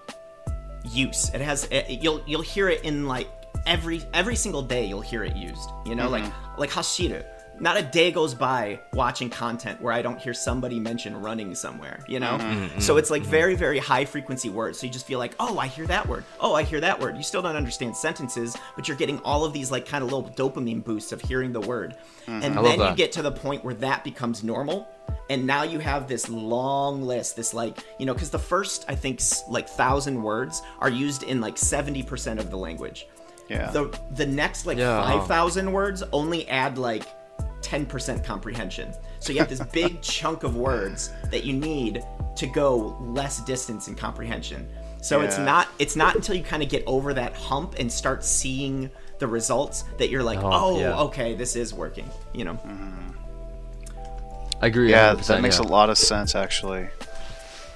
Speaker 2: use. It has it, you'll you'll hear it in like every every single day. You'll hear it used. You know, like like hashiru. Not a day goes by watching content where I don't hear somebody mention running somewhere, you know? Mm-hmm. Mm-hmm. So it's like mm-hmm. very, very high frequency words. So you just feel like, oh, I hear that word. Oh, I hear that word. You still don't understand sentences, but you're getting all of these like kind of little dopamine boosts of hearing the word. And
Speaker 1: I
Speaker 2: then you get to the point where that becomes normal. And now you have this long list, this like, you know, because the first, I think, like thousand words are used in like 70% of the language
Speaker 3: Yeah.
Speaker 2: the the next like
Speaker 1: Yeah.
Speaker 2: 5000 words only add like 10% comprehension so you have this big chunk of words that you need to go less distance in comprehension so it's not it's not until you kind of get over that hump and start seeing the results that you're like
Speaker 1: Oh,
Speaker 2: oh,
Speaker 1: yeah.
Speaker 2: okay this is working you know
Speaker 1: I agree.
Speaker 3: yeah,
Speaker 1: 100%,
Speaker 3: that makes
Speaker 1: yeah.
Speaker 3: a lot of sense actually.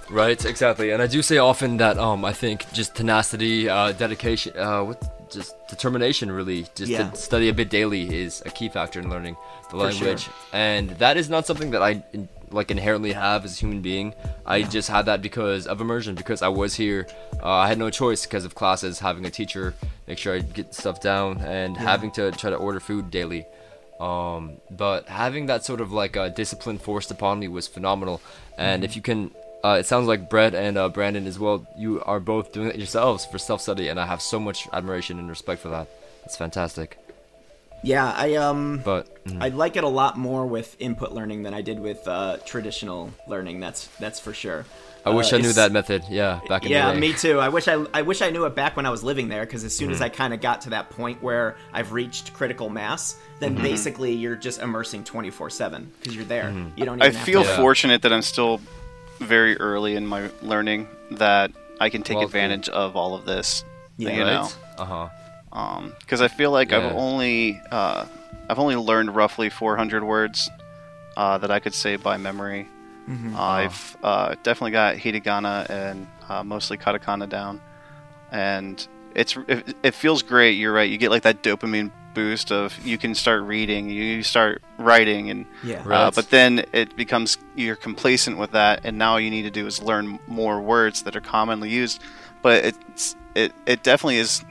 Speaker 1: Right, exactly. And I do say often that um I think just tenacity, uh dedication, uh what just determination really. Just
Speaker 2: Yeah.
Speaker 1: to study a bit daily is a key factor in learning the language
Speaker 2: sure.
Speaker 1: and that is not something that i like inherently have as a human being. I just had that because of immersion because i was here. Uh, i had no choice because of classes having a teacher make sure i get stuff down and having to try to order food daily. Um, but having that sort of like uh, discipline forced upon me was phenomenal. And if you can uh, it sounds like Brett and uh, Brandon as well. You are both doing it yourselves for self study, and I have so much admiration and respect for that. That's fantastic.
Speaker 2: Yeah, I um,
Speaker 1: But mm,
Speaker 2: I like it a lot more with input learning than I did with uh, traditional learning. That's that's for sure.
Speaker 1: I wish
Speaker 2: Uh,
Speaker 1: I knew that method. Yeah, back in
Speaker 2: Yeah,
Speaker 1: the day.
Speaker 2: me too. I wish I I wish I knew it back when I was living there because as soon
Speaker 1: Mm-hmm.
Speaker 2: as I kind of got to that point where I've reached critical mass, then
Speaker 1: Mm-hmm.
Speaker 2: basically you're just immersing 24/7 because you're there.
Speaker 1: Mm-hmm.
Speaker 2: You don't
Speaker 3: I
Speaker 2: even have
Speaker 3: feel
Speaker 2: to
Speaker 1: Yeah.
Speaker 3: fortunate that I'm still very early in my learning that I can take
Speaker 1: Well,
Speaker 3: advantage of all of this.
Speaker 2: Yeah.
Speaker 3: you know,
Speaker 1: Uh huh.
Speaker 3: because I feel like
Speaker 1: Yeah.
Speaker 3: I've only uh, I've only learned roughly 400 words uh, that I could say by memory.
Speaker 2: Mm-hmm.
Speaker 3: I've uh, definitely got hiragana and uh, mostly katakana down, and it's it, it feels great. You're right. You get like that dopamine boost of you can start reading, you start writing, and
Speaker 2: Yeah.
Speaker 3: uh, but then it becomes you're complacent with that, and now all you need to do is learn more words that are commonly used. But it's it it definitely is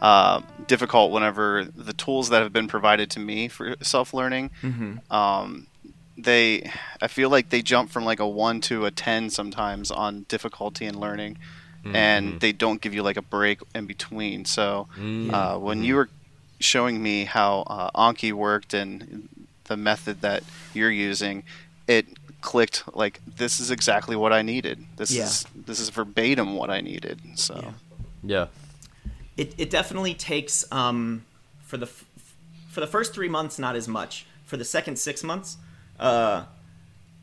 Speaker 3: uh, difficult whenever the tools that have been provided to me for self learning. Um, they I feel like they jump from like a one to a ten sometimes on difficulty in learning, and they don't give you like a break in between. So uh, when you were showing me how uh, Anki worked and the method that you're using, it clicked like this is exactly what I needed. This
Speaker 2: Yeah.
Speaker 3: is this is verbatim what I needed. So
Speaker 2: Yeah.
Speaker 1: Yeah.
Speaker 2: it, it definitely takes um, for the f- for the first three months not as much for the second six months uh,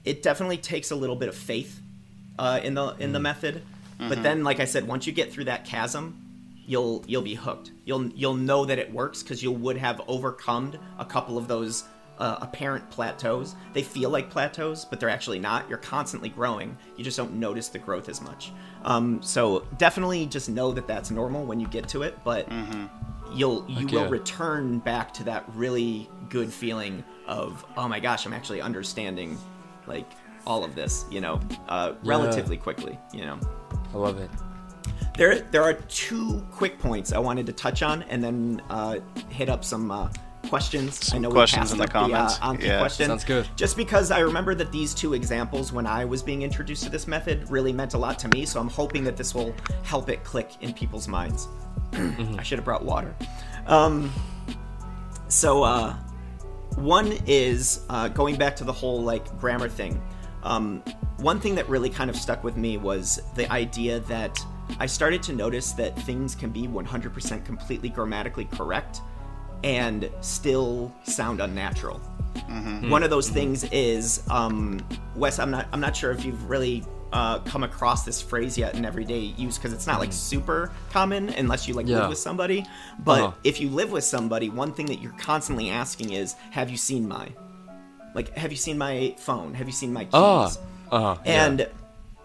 Speaker 2: it definitely takes a little bit of faith uh, in the in the method but then like i said once you get through that chasm you'll you'll be hooked. You'll you'll know that it works because you would have overcome a couple of those uh, apparent plateaus. They feel like plateaus but they're actually not. You're constantly growing. You just don't notice the growth as much. Um, so definitely just know that that's normal when you get to it but you'll you
Speaker 1: Heck
Speaker 2: will return back to that really good feeling of oh my gosh i'm actually understanding like all of this you know uh, relatively quickly you know?
Speaker 1: I love it.
Speaker 2: There there are two quick points i wanted to touch on and then uh, hit up some uh, questions i
Speaker 3: Some
Speaker 2: know
Speaker 3: questions
Speaker 2: we
Speaker 3: in the comments.
Speaker 2: the, uh,
Speaker 3: Yeah.
Speaker 2: question
Speaker 1: Sounds good.
Speaker 2: just because i remember that these two examples when i was being introduced to this method really meant a lot to me so i'm hoping that this will help it click in people's minds i should have brought water um, so uh, one is uh, going back to the whole like grammar thing. Um, one thing that really kind of stuck with me was the idea that I started to notice that things can be 100% completely grammatically correct and still sound unnatural. One of those things is um, Wes. I'm not. I'm not sure if you've really uh, come across this phrase yet in everyday use because it's not like super common unless you like
Speaker 1: Yeah.
Speaker 2: live with somebody. But
Speaker 1: Uh-huh.
Speaker 2: if you live with somebody, one thing that you're constantly asking is, "Have you seen my?" Like, have you seen my phone? Have you seen my keys?
Speaker 1: Uh huh.
Speaker 2: And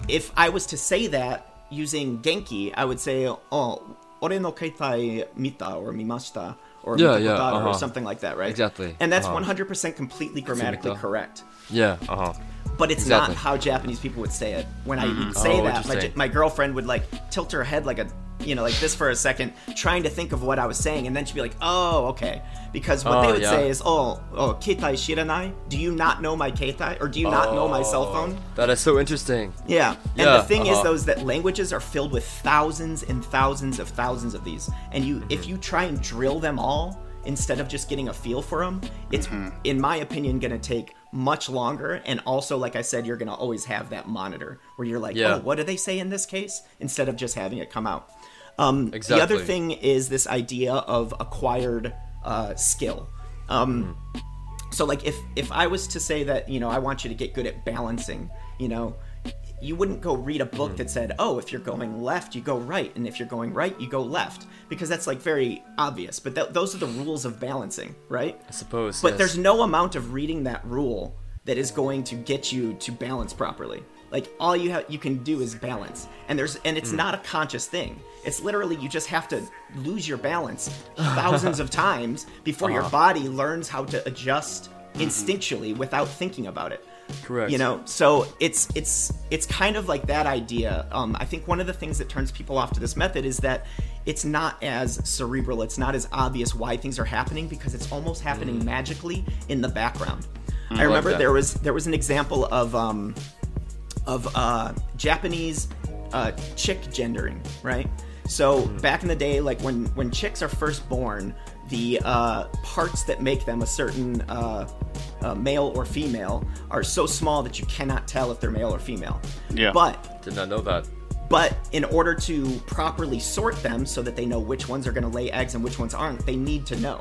Speaker 2: if I was to say that using Genki, I would say, "Oh, ore no keitai mita or mimashita or
Speaker 1: Yeah, yeah, uh-huh.
Speaker 2: something like that, right?
Speaker 1: Exactly,
Speaker 2: And that's
Speaker 1: uh-huh.
Speaker 2: 100% completely grammatically correct.
Speaker 1: yeah. Uh huh.
Speaker 2: But it's
Speaker 1: Exactly.
Speaker 2: not how Japanese people would say it. When I would mm-hmm. say
Speaker 1: Oh,
Speaker 2: that, my, my girlfriend would like tilt her head like a, you know, like this for a second, trying to think of what I was saying, and then she'd be like, "Oh, okay." Because what
Speaker 1: Oh,
Speaker 2: they would
Speaker 1: yeah.
Speaker 2: say is, "Oh, oh, keitai shiranai? Do you not know my keitai, or do you not know my cell oh, phone?"
Speaker 1: That is so interesting.
Speaker 2: Yeah. And
Speaker 1: Yeah,
Speaker 2: the thing is
Speaker 1: uh-huh.
Speaker 2: though is that languages are filled with thousands and thousands of thousands of these. And you if mm-hmm. you try and drill them all instead of just getting a feel for them, it's mm-hmm. in my opinion going to take much longer and also like I said you're going to always have that monitor where you're like,
Speaker 1: Yeah.
Speaker 2: "Oh, what do they say in this case?" instead of just having it come out. Um, The other thing is this idea of acquired uh, skill. Um, so like if if I was to say that you know I want you to get good at balancing, you know, you wouldn't go read a book hmm. that said, "Oh, if you're going left, you go right, and if you're going right, you go left," because that's like very obvious. But th- those are the rules of balancing, right?
Speaker 1: I suppose.
Speaker 2: But
Speaker 1: yes.
Speaker 2: there's no amount of reading that rule that is going to get you to balance properly. Like all you have you can do is balance. And there's and it's hmm. not a conscious thing. It's literally you just have to lose your balance thousands of times before your uh-huh. body learns how to adjust instinctually without thinking about it.
Speaker 1: Correct.
Speaker 2: You know, so it's it's it's kind of like that idea. Um, I think one of the things that turns people off to this method is that it's not as cerebral. It's not as obvious why things are happening because it's almost happening magically in the background. I remember there was there was an example of um, of uh, Japanese uh, chick gendering, right? So back in the day, like when when chicks are first born, the uh, parts that make them a certain uh, uh, male or female are so small that you cannot tell if they're male or female.
Speaker 3: Yeah.
Speaker 2: But
Speaker 1: Did not know that.
Speaker 2: but in order to properly sort them so that they know which ones are going to lay eggs and which ones aren't, they need to know.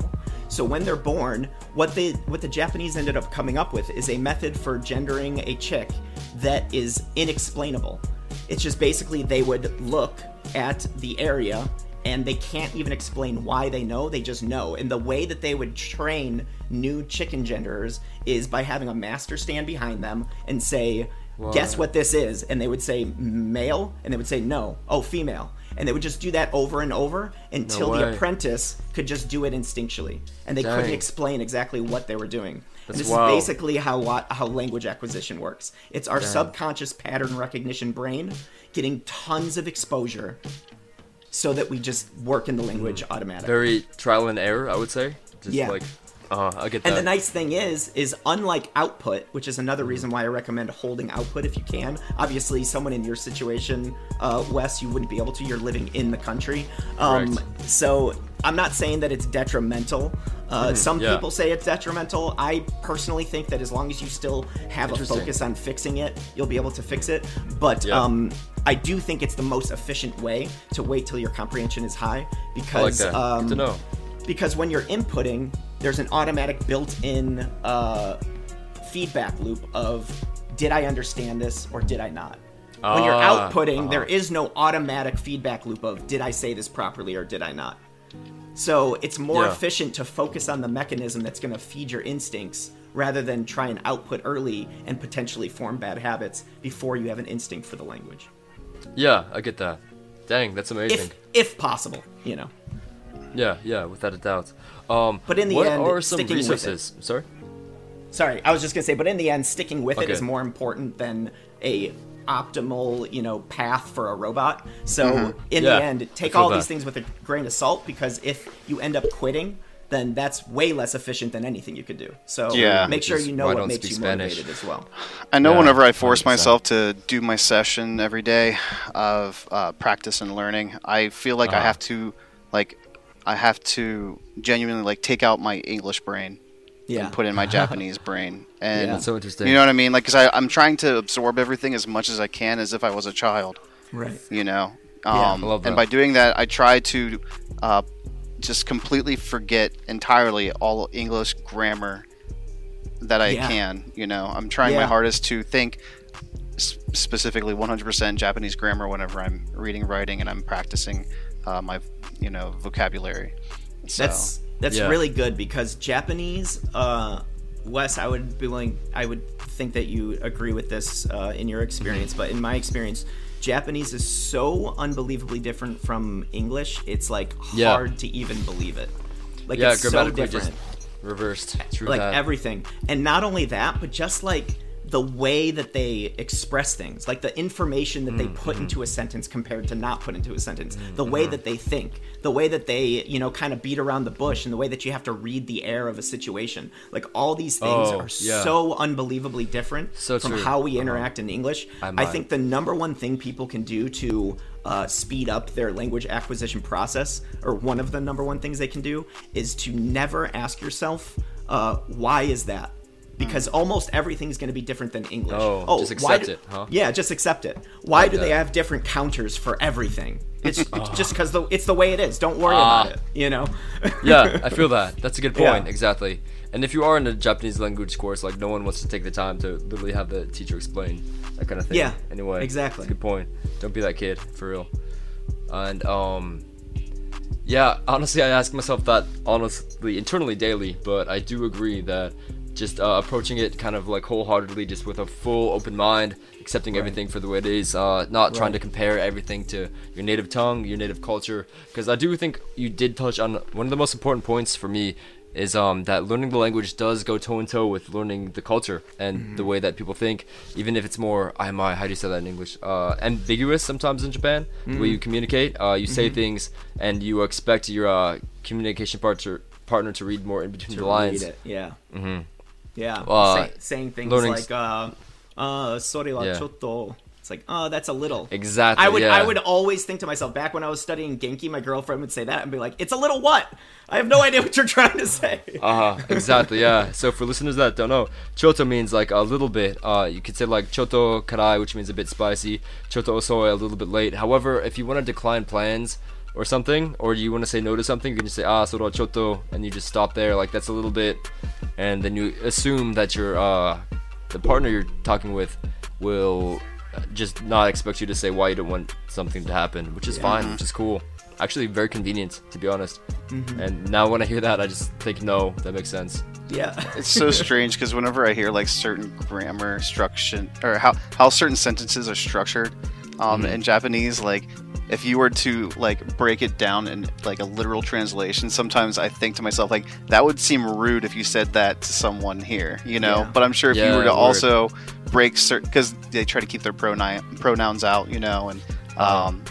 Speaker 2: So when they're born, what they what the Japanese ended up coming up with is a method for gendering a chick that is inexplainable. It's just basically they would look at the area and they can't even explain why they know, they just know. And the way that they would train new chicken genders is by having a master stand behind them and say, guess what? this is? And they would say male? And they would say no. Oh female. And they would just do that over and over until the apprentice could just do it instinctually. And they couldn't explain exactly what they were doing. This
Speaker 1: wild.
Speaker 2: is basically how how language acquisition works. It's our subconscious pattern recognition brain getting tons of exposure so that we just work in the language automatically
Speaker 1: Very trial and error, I would say. Just
Speaker 2: Yeah.
Speaker 1: like, uh, I get that.
Speaker 2: And the nice thing is, is unlike output, which is another reason why I recommend holding output if you can. Obviously, someone in your situation, uh, Wes, you wouldn't be able to. You're living in the country, um, so I'm not saying that it's detrimental. Uh, some
Speaker 1: Mm-hmm. yeah.
Speaker 2: people say it's detrimental. I personally think that as long as you still have a focus on fixing it, you'll be able to fix it. But
Speaker 1: Yeah.
Speaker 2: um, I do think it's the most efficient way to wait till your comprehension is high
Speaker 1: like
Speaker 2: because
Speaker 1: that.
Speaker 2: um,
Speaker 1: Good to know.
Speaker 2: because when you're inputting, there's an automatic built-in uh, feedback loop of did I understand this or did I not. When you're
Speaker 1: Ah,
Speaker 2: outputting,
Speaker 1: uh-huh.
Speaker 2: there is no automatic feedback loop of did I say this properly or did I not. So it's more
Speaker 1: Yeah.
Speaker 2: efficient to focus on the mechanism that's going to feed your instincts rather than try and output early and potentially form bad habits before you have an instinct for the language.
Speaker 1: Yeah, I get that. Dang, that's amazing.
Speaker 2: If if possible, you know.
Speaker 1: yeah, yeah, without a doubt. Um,
Speaker 2: But in the
Speaker 1: what
Speaker 2: end,
Speaker 1: are some
Speaker 2: sticking with it.
Speaker 1: resources? Sorry.
Speaker 2: Sorry, I was just gonna say, but in the end, sticking with it
Speaker 1: Okay.
Speaker 2: is more important than a optimal, you know, path for a robot. So in
Speaker 1: Yeah,
Speaker 2: the end, take all
Speaker 1: that.
Speaker 2: these things with a grain of salt because if you end up quitting, then that's way less efficient than anything you could do. So
Speaker 3: Yeah.
Speaker 2: make sure you know what makes you
Speaker 1: Spanish.
Speaker 2: motivated as well.
Speaker 3: I know
Speaker 1: Yeah,
Speaker 3: whenever I force
Speaker 1: 100%.
Speaker 3: myself to do my session every day of uh, practice and learning, I feel like I
Speaker 1: Uh-huh.
Speaker 3: have to, like, I have to genuinely like take out my English brain
Speaker 2: Yeah.
Speaker 3: and put in my Japanese brain. And
Speaker 2: Yeah.
Speaker 1: That's so interesting.
Speaker 3: you know what I mean? Like, because I'm trying to absorb everything as much as I can as if I was a child.
Speaker 2: right.
Speaker 3: You know.
Speaker 2: Yeah.
Speaker 3: Um,
Speaker 1: love
Speaker 3: And by doing that, I try to uh, just completely forget entirely all English grammar that I
Speaker 2: Yeah.
Speaker 3: can. You know, I'm trying my hardest to think specifically 100% Japanese grammar whenever I'm reading, writing, and I'm practicing uh, my, you know, vocabulary. So,
Speaker 2: That's that's
Speaker 1: Yeah.
Speaker 2: really good because Japanese, uh, Wes, I would be willing, I would think that you agree with this uh, in your experience, but in my experience, Japanese is so unbelievably different from English. It's like
Speaker 1: Yeah.
Speaker 2: hard to even believe it. Like
Speaker 1: yeah,
Speaker 2: it's so different
Speaker 1: reversed. True
Speaker 2: like
Speaker 1: that.
Speaker 2: everything and not only that but just like the way that they express things like the information that they
Speaker 1: Mm,
Speaker 2: put
Speaker 1: mm-hmm.
Speaker 2: into a sentence compared to not put into a sentence the
Speaker 1: mm-hmm.
Speaker 2: way that they think the way that they you know kind of beat around the bush and the way that you have to read the air of a situation like all these things
Speaker 1: Oh,
Speaker 2: are
Speaker 1: yeah.
Speaker 2: so unbelievably different
Speaker 1: So
Speaker 2: from
Speaker 1: true.
Speaker 2: how we
Speaker 1: Uh-huh.
Speaker 2: interact in english
Speaker 1: I
Speaker 2: i think the number one thing people can do to uh, speed up their language acquisition process, or one of the number one things they can do, is to never ask yourself, uh, why is that? Because almost everything's going to be different than English.
Speaker 1: Oh, just accept
Speaker 2: do-
Speaker 1: it, huh?
Speaker 2: Yeah, just accept it. Why
Speaker 1: Like
Speaker 2: do they have different counters for everything? It's it's just because the it's the way it is. Don't worry
Speaker 1: Ah.
Speaker 2: about it. You know.
Speaker 1: yeah, I feel that. That's a good
Speaker 2: Yeah.
Speaker 1: point. Exactly. And if you are in a Japanese language course, like no one wants to take the time to literally have the teacher explain that kind of thing.
Speaker 2: Yeah,
Speaker 1: Anyway,
Speaker 2: exactly.
Speaker 1: Good point. Don't be that kid for real. And um, yeah. Honestly, I ask myself that honestly internally daily, but I do agree that just uh, approaching it kind of like wholeheartedly, just with a full open mind, accepting everything for the way it is, uh, not trying to compare everything to your native tongue, your native culture. Because I do think you did touch on one of the most important points for me is um, that learning the language does go toe in toe with learning the culture and the way that people think, even if it's more, I am I, how do you say that in English? Uh, ambiguous sometimes in Japan, the way you communicate. Uh, you say things and you expect your uh, communication partner partner to read more in between the lines.
Speaker 2: Read it. Yeah. Yeah.
Speaker 1: Uh,
Speaker 2: Say- saying things like, uh, uh, sore wa
Speaker 1: Yeah.
Speaker 2: chotto. It's like, oh, that's a little.
Speaker 1: Exactly.
Speaker 2: I would
Speaker 1: yeah.
Speaker 2: I would always think to myself back when I was studying Genki, my girlfriend would say that and be like, "It's a little what? I have no idea what you're trying to say."
Speaker 1: Uh huh. Exactly. Yeah. So for listeners that don't know, choto means like a little bit. Uh, you could say like choto karai, which means a bit spicy. Choto osoi, a little bit late. However, if you want to decline plans or something, or you want to say no to something, you can just say ah soro choto, and you just stop there. Like that's a little bit, and then you assume that your uh, the partner you're talking with will uh, just not expect you to say why you don't want something to happen, which is fine, which is cool. Actually, very convenient to be honest. And now when I hear that, I just think no, that makes sense.
Speaker 2: yeah.
Speaker 3: It's so strange because whenever I hear like certain grammar structure or how how certain sentences are structured um,
Speaker 1: Mm-hmm.
Speaker 3: in Japanese, like if you were to like break it down in like a literal translation, sometimes I think to myself like that would seem rude if you said that to someone here, you know.
Speaker 2: Yeah.
Speaker 3: But I'm sure if you were to
Speaker 1: word.
Speaker 3: also break certain because they try to keep their pronoun pronouns out, you know, and
Speaker 1: Uh-huh.
Speaker 3: um,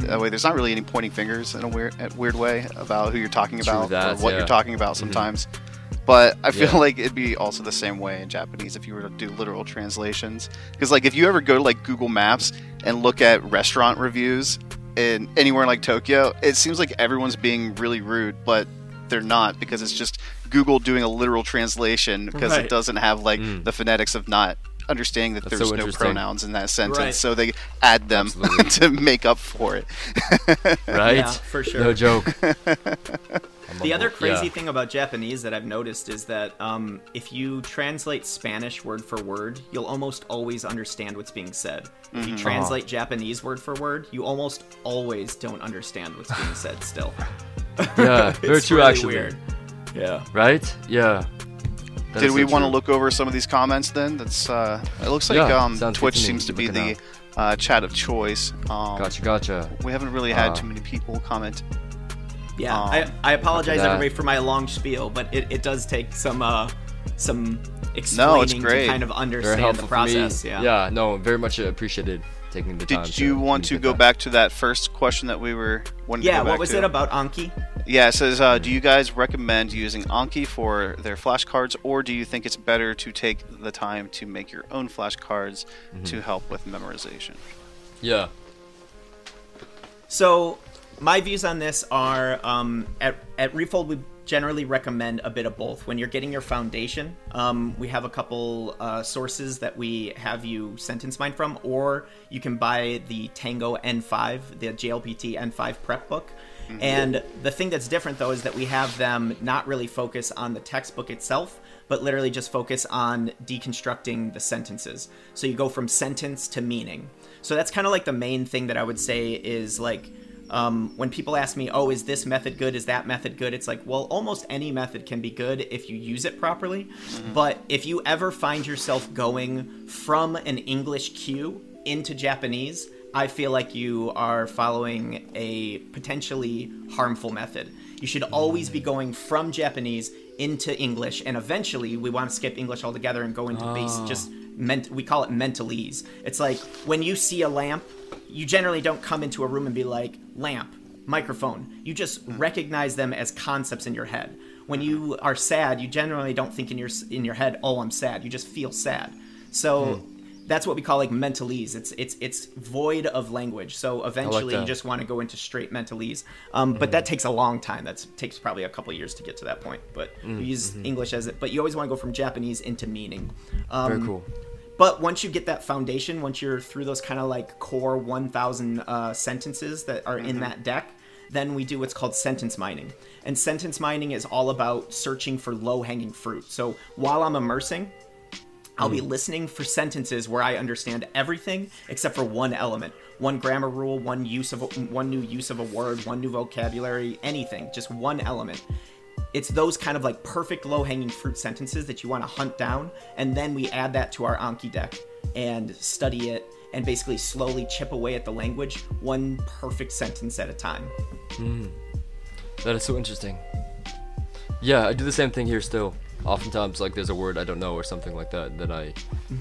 Speaker 3: that way there's not really any pointing fingers in a weird weird way about who you're talking about
Speaker 1: that,
Speaker 3: or what
Speaker 1: yeah.
Speaker 3: you're talking about sometimes. But I feel
Speaker 1: Yeah.
Speaker 3: like it'd be also the same way in Japanese if you were to do literal translations. Because like if you ever go to like Google Maps and look at restaurant reviews in anywhere in like Tokyo, it seems like everyone's being really rude, but they're not because it's just Google doing a literal translation because
Speaker 2: Right.
Speaker 3: it doesn't have like
Speaker 1: Mm.
Speaker 3: the phonetics of not understanding that
Speaker 1: That's
Speaker 3: there's
Speaker 1: so
Speaker 3: no pronouns in that sentence,
Speaker 2: Right.
Speaker 3: so they add them to make up for it.
Speaker 1: Right?
Speaker 2: Yeah, for sure.
Speaker 1: No joke.
Speaker 2: The other crazy
Speaker 1: Yeah.
Speaker 2: thing about Japanese that I've noticed is that um, if you translate Spanish word for word, you'll almost always understand what's being said. If you translate Japanese word for word, you almost always don't understand what's being said still.
Speaker 1: Yeah, very
Speaker 2: It's
Speaker 1: true
Speaker 2: really
Speaker 1: actually.
Speaker 2: Weird. Yeah.
Speaker 1: Right? Yeah. That
Speaker 3: Did we
Speaker 1: so
Speaker 3: want to look over some of these comments then? That's uh, it looks like
Speaker 1: Yeah,
Speaker 3: um, Twitch
Speaker 1: to
Speaker 3: seems to be the uh, chat of choice. Um,
Speaker 1: Gotcha, gotcha.
Speaker 3: We haven't really had
Speaker 1: Uh,
Speaker 3: too many people comment.
Speaker 2: Yeah,
Speaker 3: Um,
Speaker 2: I, I apologize everybody for my long spiel, but it, it does take some uh some explaining
Speaker 3: great.
Speaker 2: to kind of understand the process. Yeah.
Speaker 1: Yeah, no, very much appreciated taking the time.
Speaker 3: Did you want to go
Speaker 1: that.
Speaker 3: back to that first question that we were wanting
Speaker 2: Yeah,
Speaker 3: to go back
Speaker 2: what was
Speaker 3: to?
Speaker 2: it about Anki?
Speaker 3: Yeah, it says, uh, do you guys recommend using Anki for their flashcards, or do you think it's better to take the time to make your own flashcards
Speaker 1: Mm-hmm.
Speaker 3: to help with memorization?
Speaker 1: Yeah.
Speaker 2: So, my views on this are um, at, at Refold, we generally recommend a bit of both. When you're getting your foundation, um, we have a couple uh, sources that we have you sentence mine from, or you can buy the Tango N5, the JLPT N5 prep book. And the thing that's different though is that we have them not really focus on the textbook itself, but literally just focus on deconstructing the sentences. So you go from sentence to meaning. So that's kind of like the main thing that I would say is like um, when people ask me, oh, is this method good? Is that method good? It's like, well, almost any method can be good if you use it properly. Mm-hmm. But if you ever find yourself going from an English cue into Japanese, I feel like you are following a potentially harmful method. You should always be mm. going from Japanese into English, and eventually we want to skip English altogether and go into base. Ah. Just ment- we call it mentalese. It's like when you see a lamp, you generally don't come into a room and be like lamp, microphone. You just recognize them as concepts in your head. When you are sad, you generally don't think in your in your head, "Oh, I'm sad." You just feel sad. So that's what we call like mentalese. It's it's it's void of language. So eventually, you just want to go into straight mentalese. Um, But that takes a long time. That takes probably a couple years to get to that point. But you use English as it. But you always want to go from Japanese into meaning. Um,
Speaker 1: Very cool.
Speaker 2: But once you get that foundation, once you're through those kind of like core 1,000 uh, sentences that are in that deck, then we do what's called sentence mining. And sentence mining is all about searching for low hanging fruit. So while I'm immersing, I'll be listening for sentences where I understand everything except for one element, one grammar rule, one use of a, one new use of a word, one new vocabulary, anything, just one element. It's those kind of like perfect low hanging fruit sentences that you want to hunt down, and then we add that to our Anki deck and study it and basically slowly chip away at the language one perfect sentence at a time.
Speaker 1: That is so interesting. Yeah, I do the same thing here still. Oftentimes, like there's a word I don't know or something like that, that I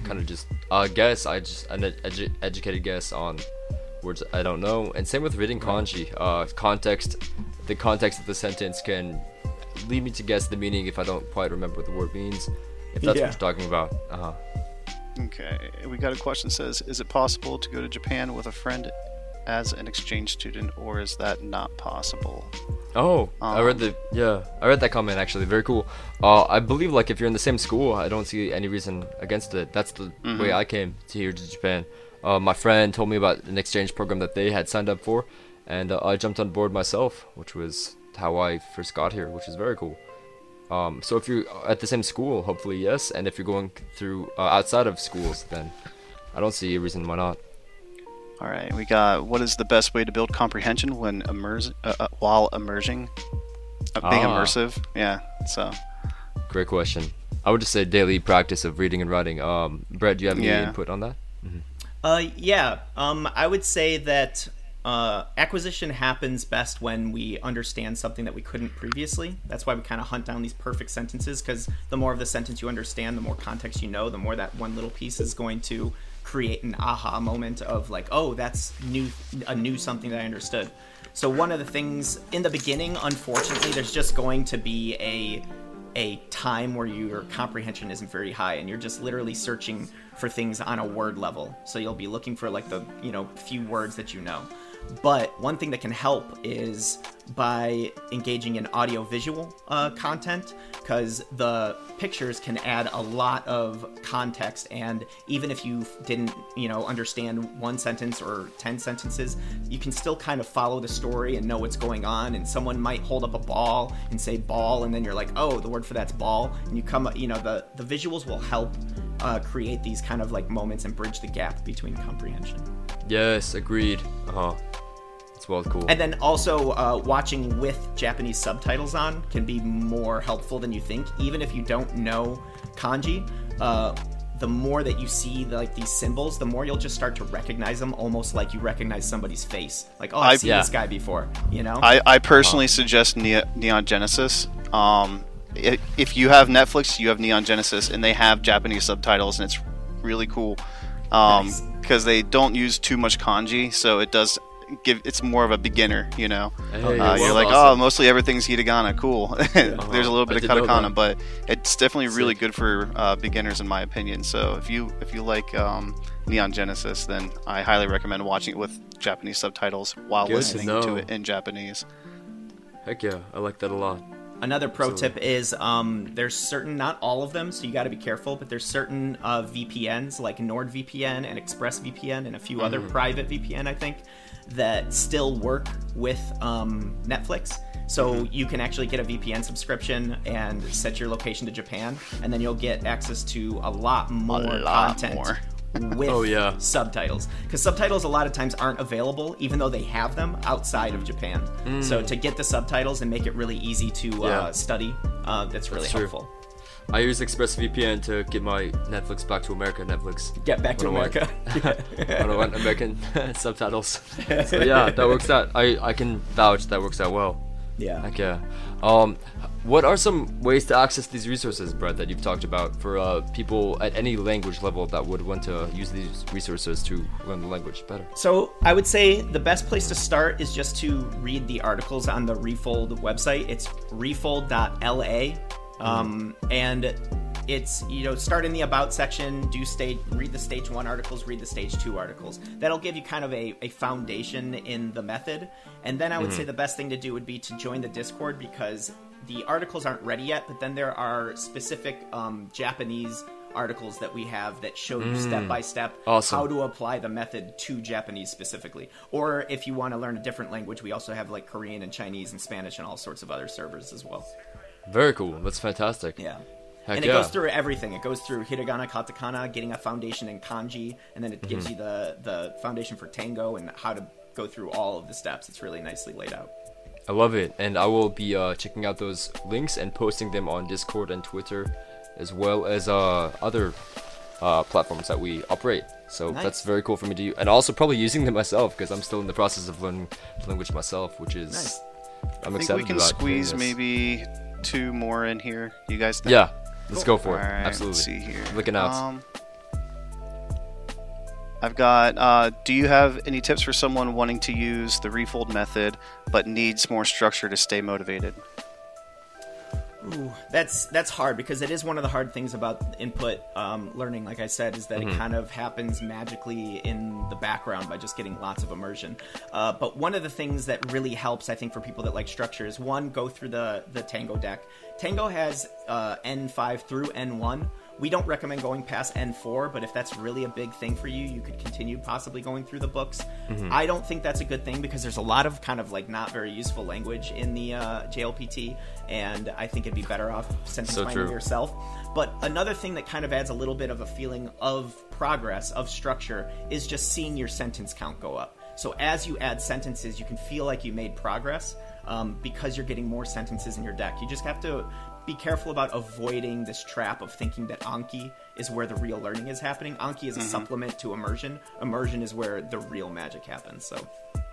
Speaker 1: kind of just uh, guess. I just an edu- educated guess on words I don't know. And same with reading kanji. Uh, context, the context of the sentence can lead me to guess the meaning if I don't quite remember what the word means. If that's
Speaker 2: Yeah.
Speaker 1: what you're talking about. Uh-huh.
Speaker 3: Okay, we got a question that says, is it possible to go to Japan with a friend as an exchange student, or is that not possible?
Speaker 1: Oh, I read the yeah, I read that comment actually. Very cool. Uh, I believe like if you're in the same school, I don't see any reason against it. That's the way I came to here to Japan. Uh, my friend told me about an exchange program that they had signed up for, and uh, I jumped on board myself, which was how I first got here, which is very cool. Um, so if you're at the same school, hopefully yes, and if you're going through uh, outside of schools, then I don't see a reason why not.
Speaker 3: All right, we got what is the best way to build comprehension when immerse uh, uh, while immersing, uh, being
Speaker 1: Ah.
Speaker 3: immersive? Yeah, so
Speaker 1: Great question. I would just say daily practice of reading and writing. Um, Brett, do you have any
Speaker 3: Yeah.
Speaker 1: input on that?
Speaker 2: Uh, yeah. Um, I would say that uh, acquisition happens best when we understand something that we couldn't previously. That's why we kind of hunt down these perfect sentences because the more of the sentence you understand, the more context you know, the more that one little piece is going to create an aha moment of like, oh, that's new, a new something that I understood. So one of the things in the beginning, unfortunately, there's just going to be a a time where your comprehension isn't very high and you're just literally searching for things on a word level. So you'll be looking for like the, you know, few words that you know. But one thing that can help is by engaging in audio visual uh, content because the pictures can add a lot of context. And even if you didn't you know understand one sentence or 10 sentences you can still kind of follow the story and know what's going on. And someone might hold up a ball and say ball and then you're like oh the word for that's ball. And you come you know the the visuals will help uh, create these kind of like moments and bridge the gap between comprehension
Speaker 1: Yes, agreed. Uh huh. It's well cool.
Speaker 2: and then also uh, watching with Japanese subtitles on can be more helpful than you think. Even if you don't know kanji, uh, the more that you see like these symbols, the more you'll just start to recognize them, almost like you recognize somebody's face. Like, oh, I've
Speaker 3: I-
Speaker 2: seen
Speaker 1: yeah.
Speaker 2: this guy before. You know?
Speaker 3: I, I personally suggest Ne- Neon Genesis. Um, i if you have Netflix, you have Neon Genesis, and they have Japanese subtitles, and it's really cool
Speaker 2: Nice.
Speaker 3: because they don't use too much kanji, so it does give. It's more of a beginner, you know.
Speaker 1: Hey,
Speaker 3: Uh,
Speaker 1: that's
Speaker 3: you're like, oh, mostly everything's hiragana, cool. There's a little bit
Speaker 1: I
Speaker 3: of katakana, but it's definitely really good for uh, beginners, in my opinion. So if you if you like um, Neon Genesis, then I highly recommend watching it with Japanese subtitles while
Speaker 1: Good
Speaker 3: listening
Speaker 1: know.
Speaker 3: to it in Japanese.
Speaker 1: Heck yeah, I like that a lot.
Speaker 2: Another pro
Speaker 1: Absolutely.
Speaker 2: tip is um, there's certain, not all of them, so you got to be careful, but there's certain uh, VPNs like NordVPN and ExpressVPN and a few other private VPN, I think, that still work with um, Netflix. So you can actually get a VPN subscription and set your location to Japan, and then you'll get access to a lot more
Speaker 3: lot
Speaker 2: content
Speaker 3: more.
Speaker 2: With
Speaker 1: Oh, yeah.
Speaker 2: subtitles because subtitles a lot of times aren't available even though they have them outside of japan so to get the subtitles and make it really easy to
Speaker 1: Mm. Yeah.
Speaker 2: uh, study uh, that's really
Speaker 1: That's
Speaker 2: helpful
Speaker 1: I use ExpressVPN to get my Netflix back to America. Netflix.
Speaker 2: get back to
Speaker 1: When I want-
Speaker 2: america
Speaker 1: I want American subtitles. So yeah, that works out. I I can vouch that works out well.
Speaker 2: Yeah
Speaker 1: Heck yeah. Um, what are some ways to access these resources, Brett, that you've talked about for uh, people at any language level that would want to use these resources to learn the language better?
Speaker 2: So I would say the best place to start is just to read the articles on the Refold website. It's refold.la, um, and it's you know start in the about section, do stage, read the stage one articles, read the stage two articles. That'll give you kind of a, a foundation in the method. And then I would say the best thing to do would be to join the Discord because the articles aren't ready yet, but then there are specific um, Japanese articles that we have that show you step by step
Speaker 1: Awesome.
Speaker 2: how to apply the method to Japanese specifically. Or if you want to learn a different language, we also have like Korean and Chinese and Spanish and all sorts of other servers as well.
Speaker 1: Very cool. That's fantastic.
Speaker 2: Yeah.
Speaker 1: Heck
Speaker 2: and it
Speaker 1: yeah.
Speaker 2: goes through everything. It goes through hiragana, katakana, getting a foundation in kanji, and then it gives
Speaker 1: Mm-hmm.
Speaker 2: you the the foundation for tango and how to go through all of the steps. It's really nicely laid out.
Speaker 1: I love it, and I will be uh, checking out those links and posting them on Discord and Twitter, as well as uh, other uh, platforms that we operate. So
Speaker 2: Nice.
Speaker 1: that's very cool for me to use, and also probably using them myself because I'm still in the process of learning the language myself, which is
Speaker 2: Nice.
Speaker 1: I'm
Speaker 3: I think
Speaker 1: excited
Speaker 3: we can squeeze maybe two more in here. You guys think?
Speaker 1: Yeah, let's go for it.
Speaker 3: Alright,
Speaker 1: Absolutely.
Speaker 3: See here.
Speaker 1: Looking out.
Speaker 3: Um, I've got. Uh, do you have any tips for someone wanting to use the refold method but needs more structure to stay motivated?
Speaker 2: Ooh, that's that's hard because it is one of the hard things about input um, learning. Like I said, is that it kind of happens magically in the background by just getting lots of immersion. Uh, but one of the things that really helps, I think, for people that like structure is one, go through the the Tango deck. Tango has uh, N5 through N1. We don't recommend going past N4, but if that's really a big thing for you, you could continue possibly going through the books. I don't think that's a good thing because there's a lot of kind of like not very useful language in the uh, JLPT, and I think it'd be better off sentence
Speaker 1: So
Speaker 2: finding yourself. But another thing that kind of adds a little bit of a feeling of progress, of structure, is just seeing your sentence count go up. So as you add sentences, you can feel like you made progress um, because you're getting more sentences in your deck. You just have to be careful about avoiding this trap of thinking that Anki is where the real learning is happening. Anki is a supplement to immersion. Immersion is where the real magic happens. So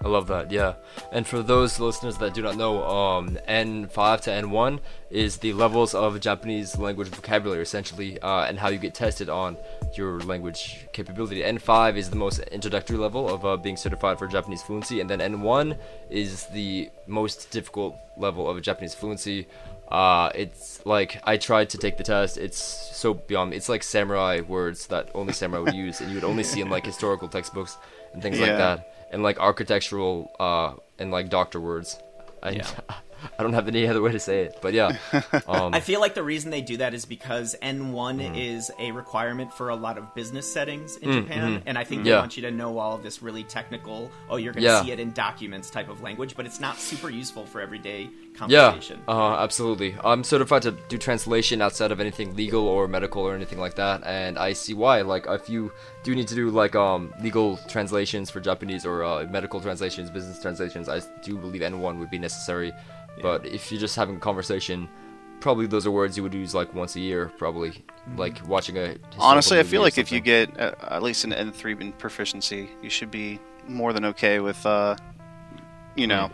Speaker 1: I love that, yeah. And for those listeners that do not know, um, N5 to N1 is the levels of Japanese language vocabulary, essentially, uh, and how you get tested on your language capability. N5 is the most introductory level of uh, being certified for Japanese fluency, and then N1 is the most difficult level of Japanese fluency. Uh, it's like I tried to take the test. It's so beyond. It's like samurai words that only samurai would use, and you would only see in like historical textbooks and things like that and like architectural uh and like doctor words. I
Speaker 2: Yeah.
Speaker 1: I don't have any other way to say it, but yeah. Um,
Speaker 2: I feel like the reason they do that is because N1
Speaker 1: Mm.
Speaker 2: is a requirement for a lot of business settings in Japan, and I think they
Speaker 1: Mm-hmm. Yeah.
Speaker 2: want you to know all of this really technical, oh, you're going to
Speaker 1: Yeah.
Speaker 2: see it in documents type of language, but it's not super useful for everyday
Speaker 1: yeah, uh, absolutely. I'm certified to do translation outside of anything legal or medical or anything like that, and I see why. Like, if you do need to do like um legal translations for Japanese or uh, medical translations, business translations, I do believe N1 would be necessary. But if you're just having a conversation, probably those are words you would use like once a year, probably
Speaker 2: Mm-hmm.
Speaker 1: like watching a.
Speaker 3: Honestly, I feel like if you get uh, at least an N3 in proficiency, you should be more than okay with, uh, you know,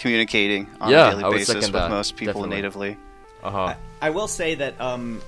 Speaker 3: communicating on.
Speaker 1: Yeah,
Speaker 3: a daily basis with
Speaker 1: that,
Speaker 3: most people
Speaker 1: definitely.
Speaker 3: natively.
Speaker 1: uh-huh.
Speaker 2: I will say that um,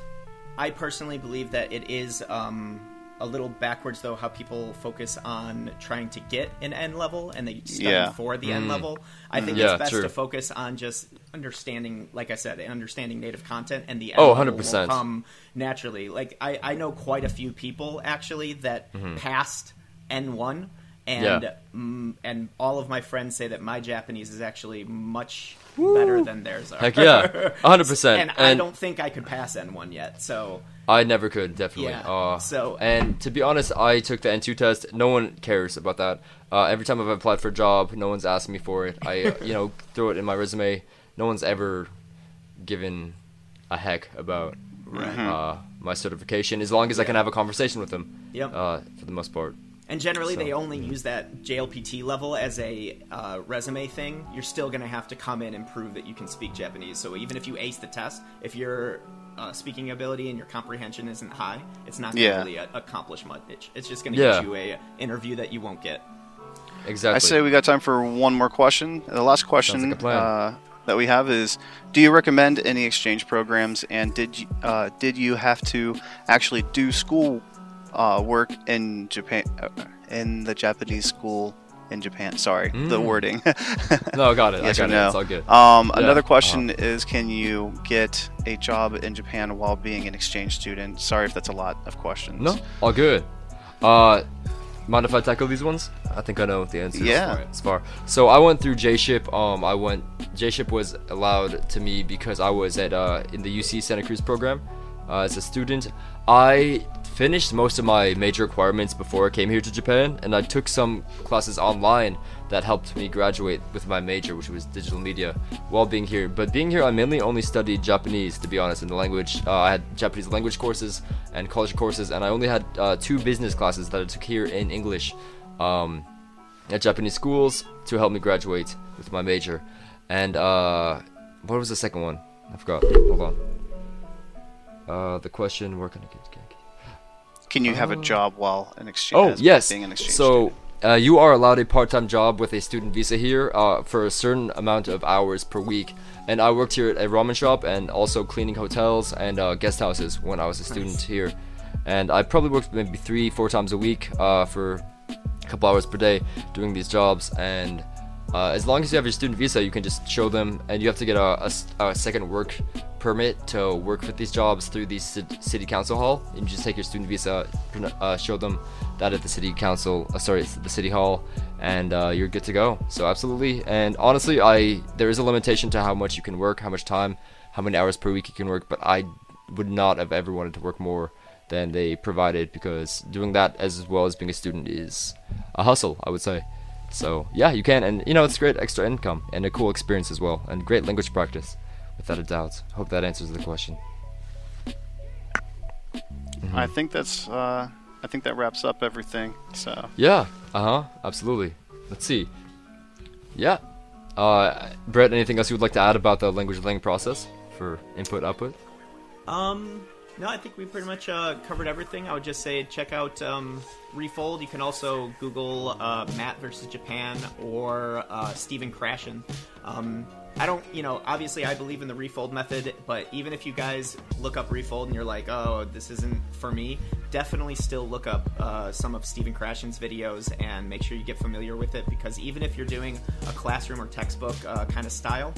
Speaker 2: I personally believe that it is um, a little backwards, though, how people focus on trying to get an N level and they study
Speaker 3: Yeah.
Speaker 2: for the N level. I think
Speaker 1: Mm. Yeah,
Speaker 2: it's best
Speaker 1: true.
Speaker 2: to focus on just understanding, like I said, understanding native content and the N
Speaker 1: Oh, 100%.
Speaker 2: will come naturally. Like I, I know quite a few people actually that passed N1. And.
Speaker 1: Yeah.
Speaker 2: mm, and all of my friends say that my Japanese is actually much better than theirs are.
Speaker 1: Heck yeah, 100%.
Speaker 2: and, I don't think I could pass N1 yet. So
Speaker 1: I never could, definitely.
Speaker 2: Yeah,
Speaker 1: Uh,
Speaker 2: so-
Speaker 1: and to be honest, I took the N2 test. No one cares about that. Uh, every time I've applied for a job, no one's asked me for it. I, uh, you know, throw it in my resume. No one's ever given a heck about uh, my certification, as long as I can have a conversation with them.
Speaker 2: Yep.
Speaker 1: Uh, for the most part.
Speaker 2: And generally they
Speaker 1: So-
Speaker 2: only use that JLPT level as a uh, resume thing. You're still going to have to come in and prove that you can speak Japanese. So even if you ace the test, if your uh, speaking ability and your comprehension isn't high, it's not going to
Speaker 3: Yeah.
Speaker 2: really uh, accomplish much. It's, it's just going to
Speaker 1: Yeah.
Speaker 2: get you a interview that you won't get.
Speaker 1: Exactly.
Speaker 3: I say we got time for one more question. The last question
Speaker 1: like
Speaker 3: uh, that we have is: Do you recommend any exchange programs? And did you, uh, did you have to actually do school uh, work in Japan uh, in the Japanese school in Japan? Sorry, the
Speaker 1: Mm.
Speaker 3: wording.
Speaker 1: no, got it.
Speaker 3: yes
Speaker 1: I
Speaker 3: or
Speaker 1: got it.
Speaker 3: no?
Speaker 1: It's all good.
Speaker 3: Um,
Speaker 1: Yeah,
Speaker 3: Another question is: Can you get a job in Japan while being an exchange student? Sorry if that's a lot of questions.
Speaker 1: No, all good. Uh, mind if I tackle these ones? I think I know the answer
Speaker 3: Yeah.
Speaker 1: for it. As far so, I went through J ship. Um, I went J ship was allowed to me because I was at uh in the UC Santa Cruz program uh, as a student. I finished most of my major requirements before I came here to Japan, and I took some classes online that helped me graduate with my major, which was digital media, while being here. But being here, I mainly only studied Japanese, to be honest, in the language. Uh, I had Japanese language courses and college courses, and I only had uh, two business classes that I took here in English um, at Japanese schools to help me graduate with my major. And uh, what was the second one? I forgot. Hold on. Uh, the question: Where can I get?
Speaker 3: Can you have a
Speaker 1: Oh.
Speaker 3: job while an exchange?
Speaker 1: Oh yes.
Speaker 3: being an exchange
Speaker 1: So uh, you are allowed a part-time job with a student visa here uh, for a certain amount of hours per week. And I worked here at a ramen shop and also cleaning hotels and uh, guest houses when I was a student here. And I probably worked maybe three, four times a week uh, for a couple hours per day doing these jobs. And uh, as long as you have your student visa, you can just show them, and you have to get a second work permit to work for these jobs through the city council hall. You just take your student visa, uh, show them that at the city council, uh, sorry, it's the city hall, and uh, you're good to go. So absolutely, and honestly, I there is a limitation to how much you can work, how much time, how many hours per week you can work, but I would not have ever wanted to work more than they provided because doing that as well as being a student is a hustle, I would say. So yeah, you can, and you know it's great extra income and a cool experience as well, and great language practice, without a doubt. Hope that answers the question.
Speaker 3: I think that's. Uh, I think that wraps up everything. So
Speaker 1: Yeah, uh huh, absolutely. Let's see. Yeah, uh, Brett, anything else you would like to add about the language learning process for input output?
Speaker 2: Um, no, I think we pretty much uh, covered everything. I would just say check out um, Refold. You can also Google uh, Matt versus Japan or uh, Stephen Krashen. Um, I don't, you know, obviously I believe in the Refold method, but even if you guys look up Refold and you're like, oh, this isn't for me, definitely still look up uh, some of Stephen Krashen's videos and make sure you get familiar with it because even if you're doing a classroom or textbook uh, kind of style,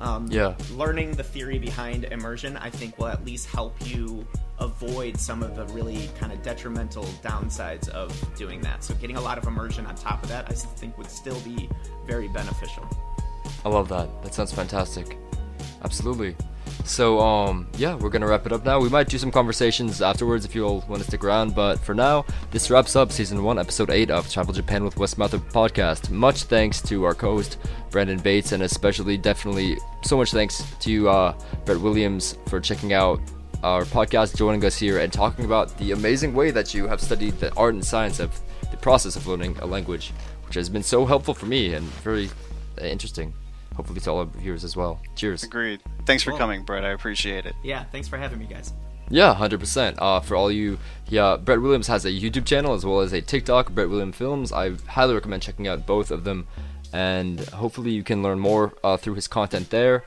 Speaker 2: um,
Speaker 1: Yeah.
Speaker 2: learning the theory behind immersion, I think, will at least help you avoid some of the really kind of detrimental downsides of doing that. So, getting a lot of immersion on top of that, I think, would still be very beneficial.
Speaker 1: I love that. That sounds fantastic. Absolutely. So, um, yeah, we're gonna wrap it up now. We might do some conversations afterwards if you all want to stick around, but for now, this wraps up season one, episode eight of Travel Japan with Westmouth podcast. Much thanks to our co-host Brandon Bates, and especially, definitely, so much thanks to uh, Brett Williams for checking out our podcast, joining us here, and talking about the amazing way that you have studied the art and science of the process of learning a language, which has been so helpful for me and very interesting. Hopefully, to all our viewers as well. Cheers.
Speaker 3: agreed. Thanks for
Speaker 2: Cool.
Speaker 3: coming, Brett. I appreciate it.
Speaker 2: Yeah, thanks for having me, guys.
Speaker 1: Yeah, hundred percent. Uh, for all you, yeah, Brett Williams has a YouTube channel as well as a TikTok, Brett Williams Films. I highly recommend checking out both of them, and hopefully you can learn more uh, through his content there.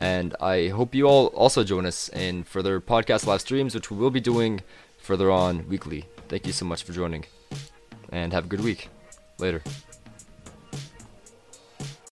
Speaker 1: And I hope you all also join us in further podcast live streams, which we will be doing further on weekly. Thank you so much for joining, and have a good week. Later.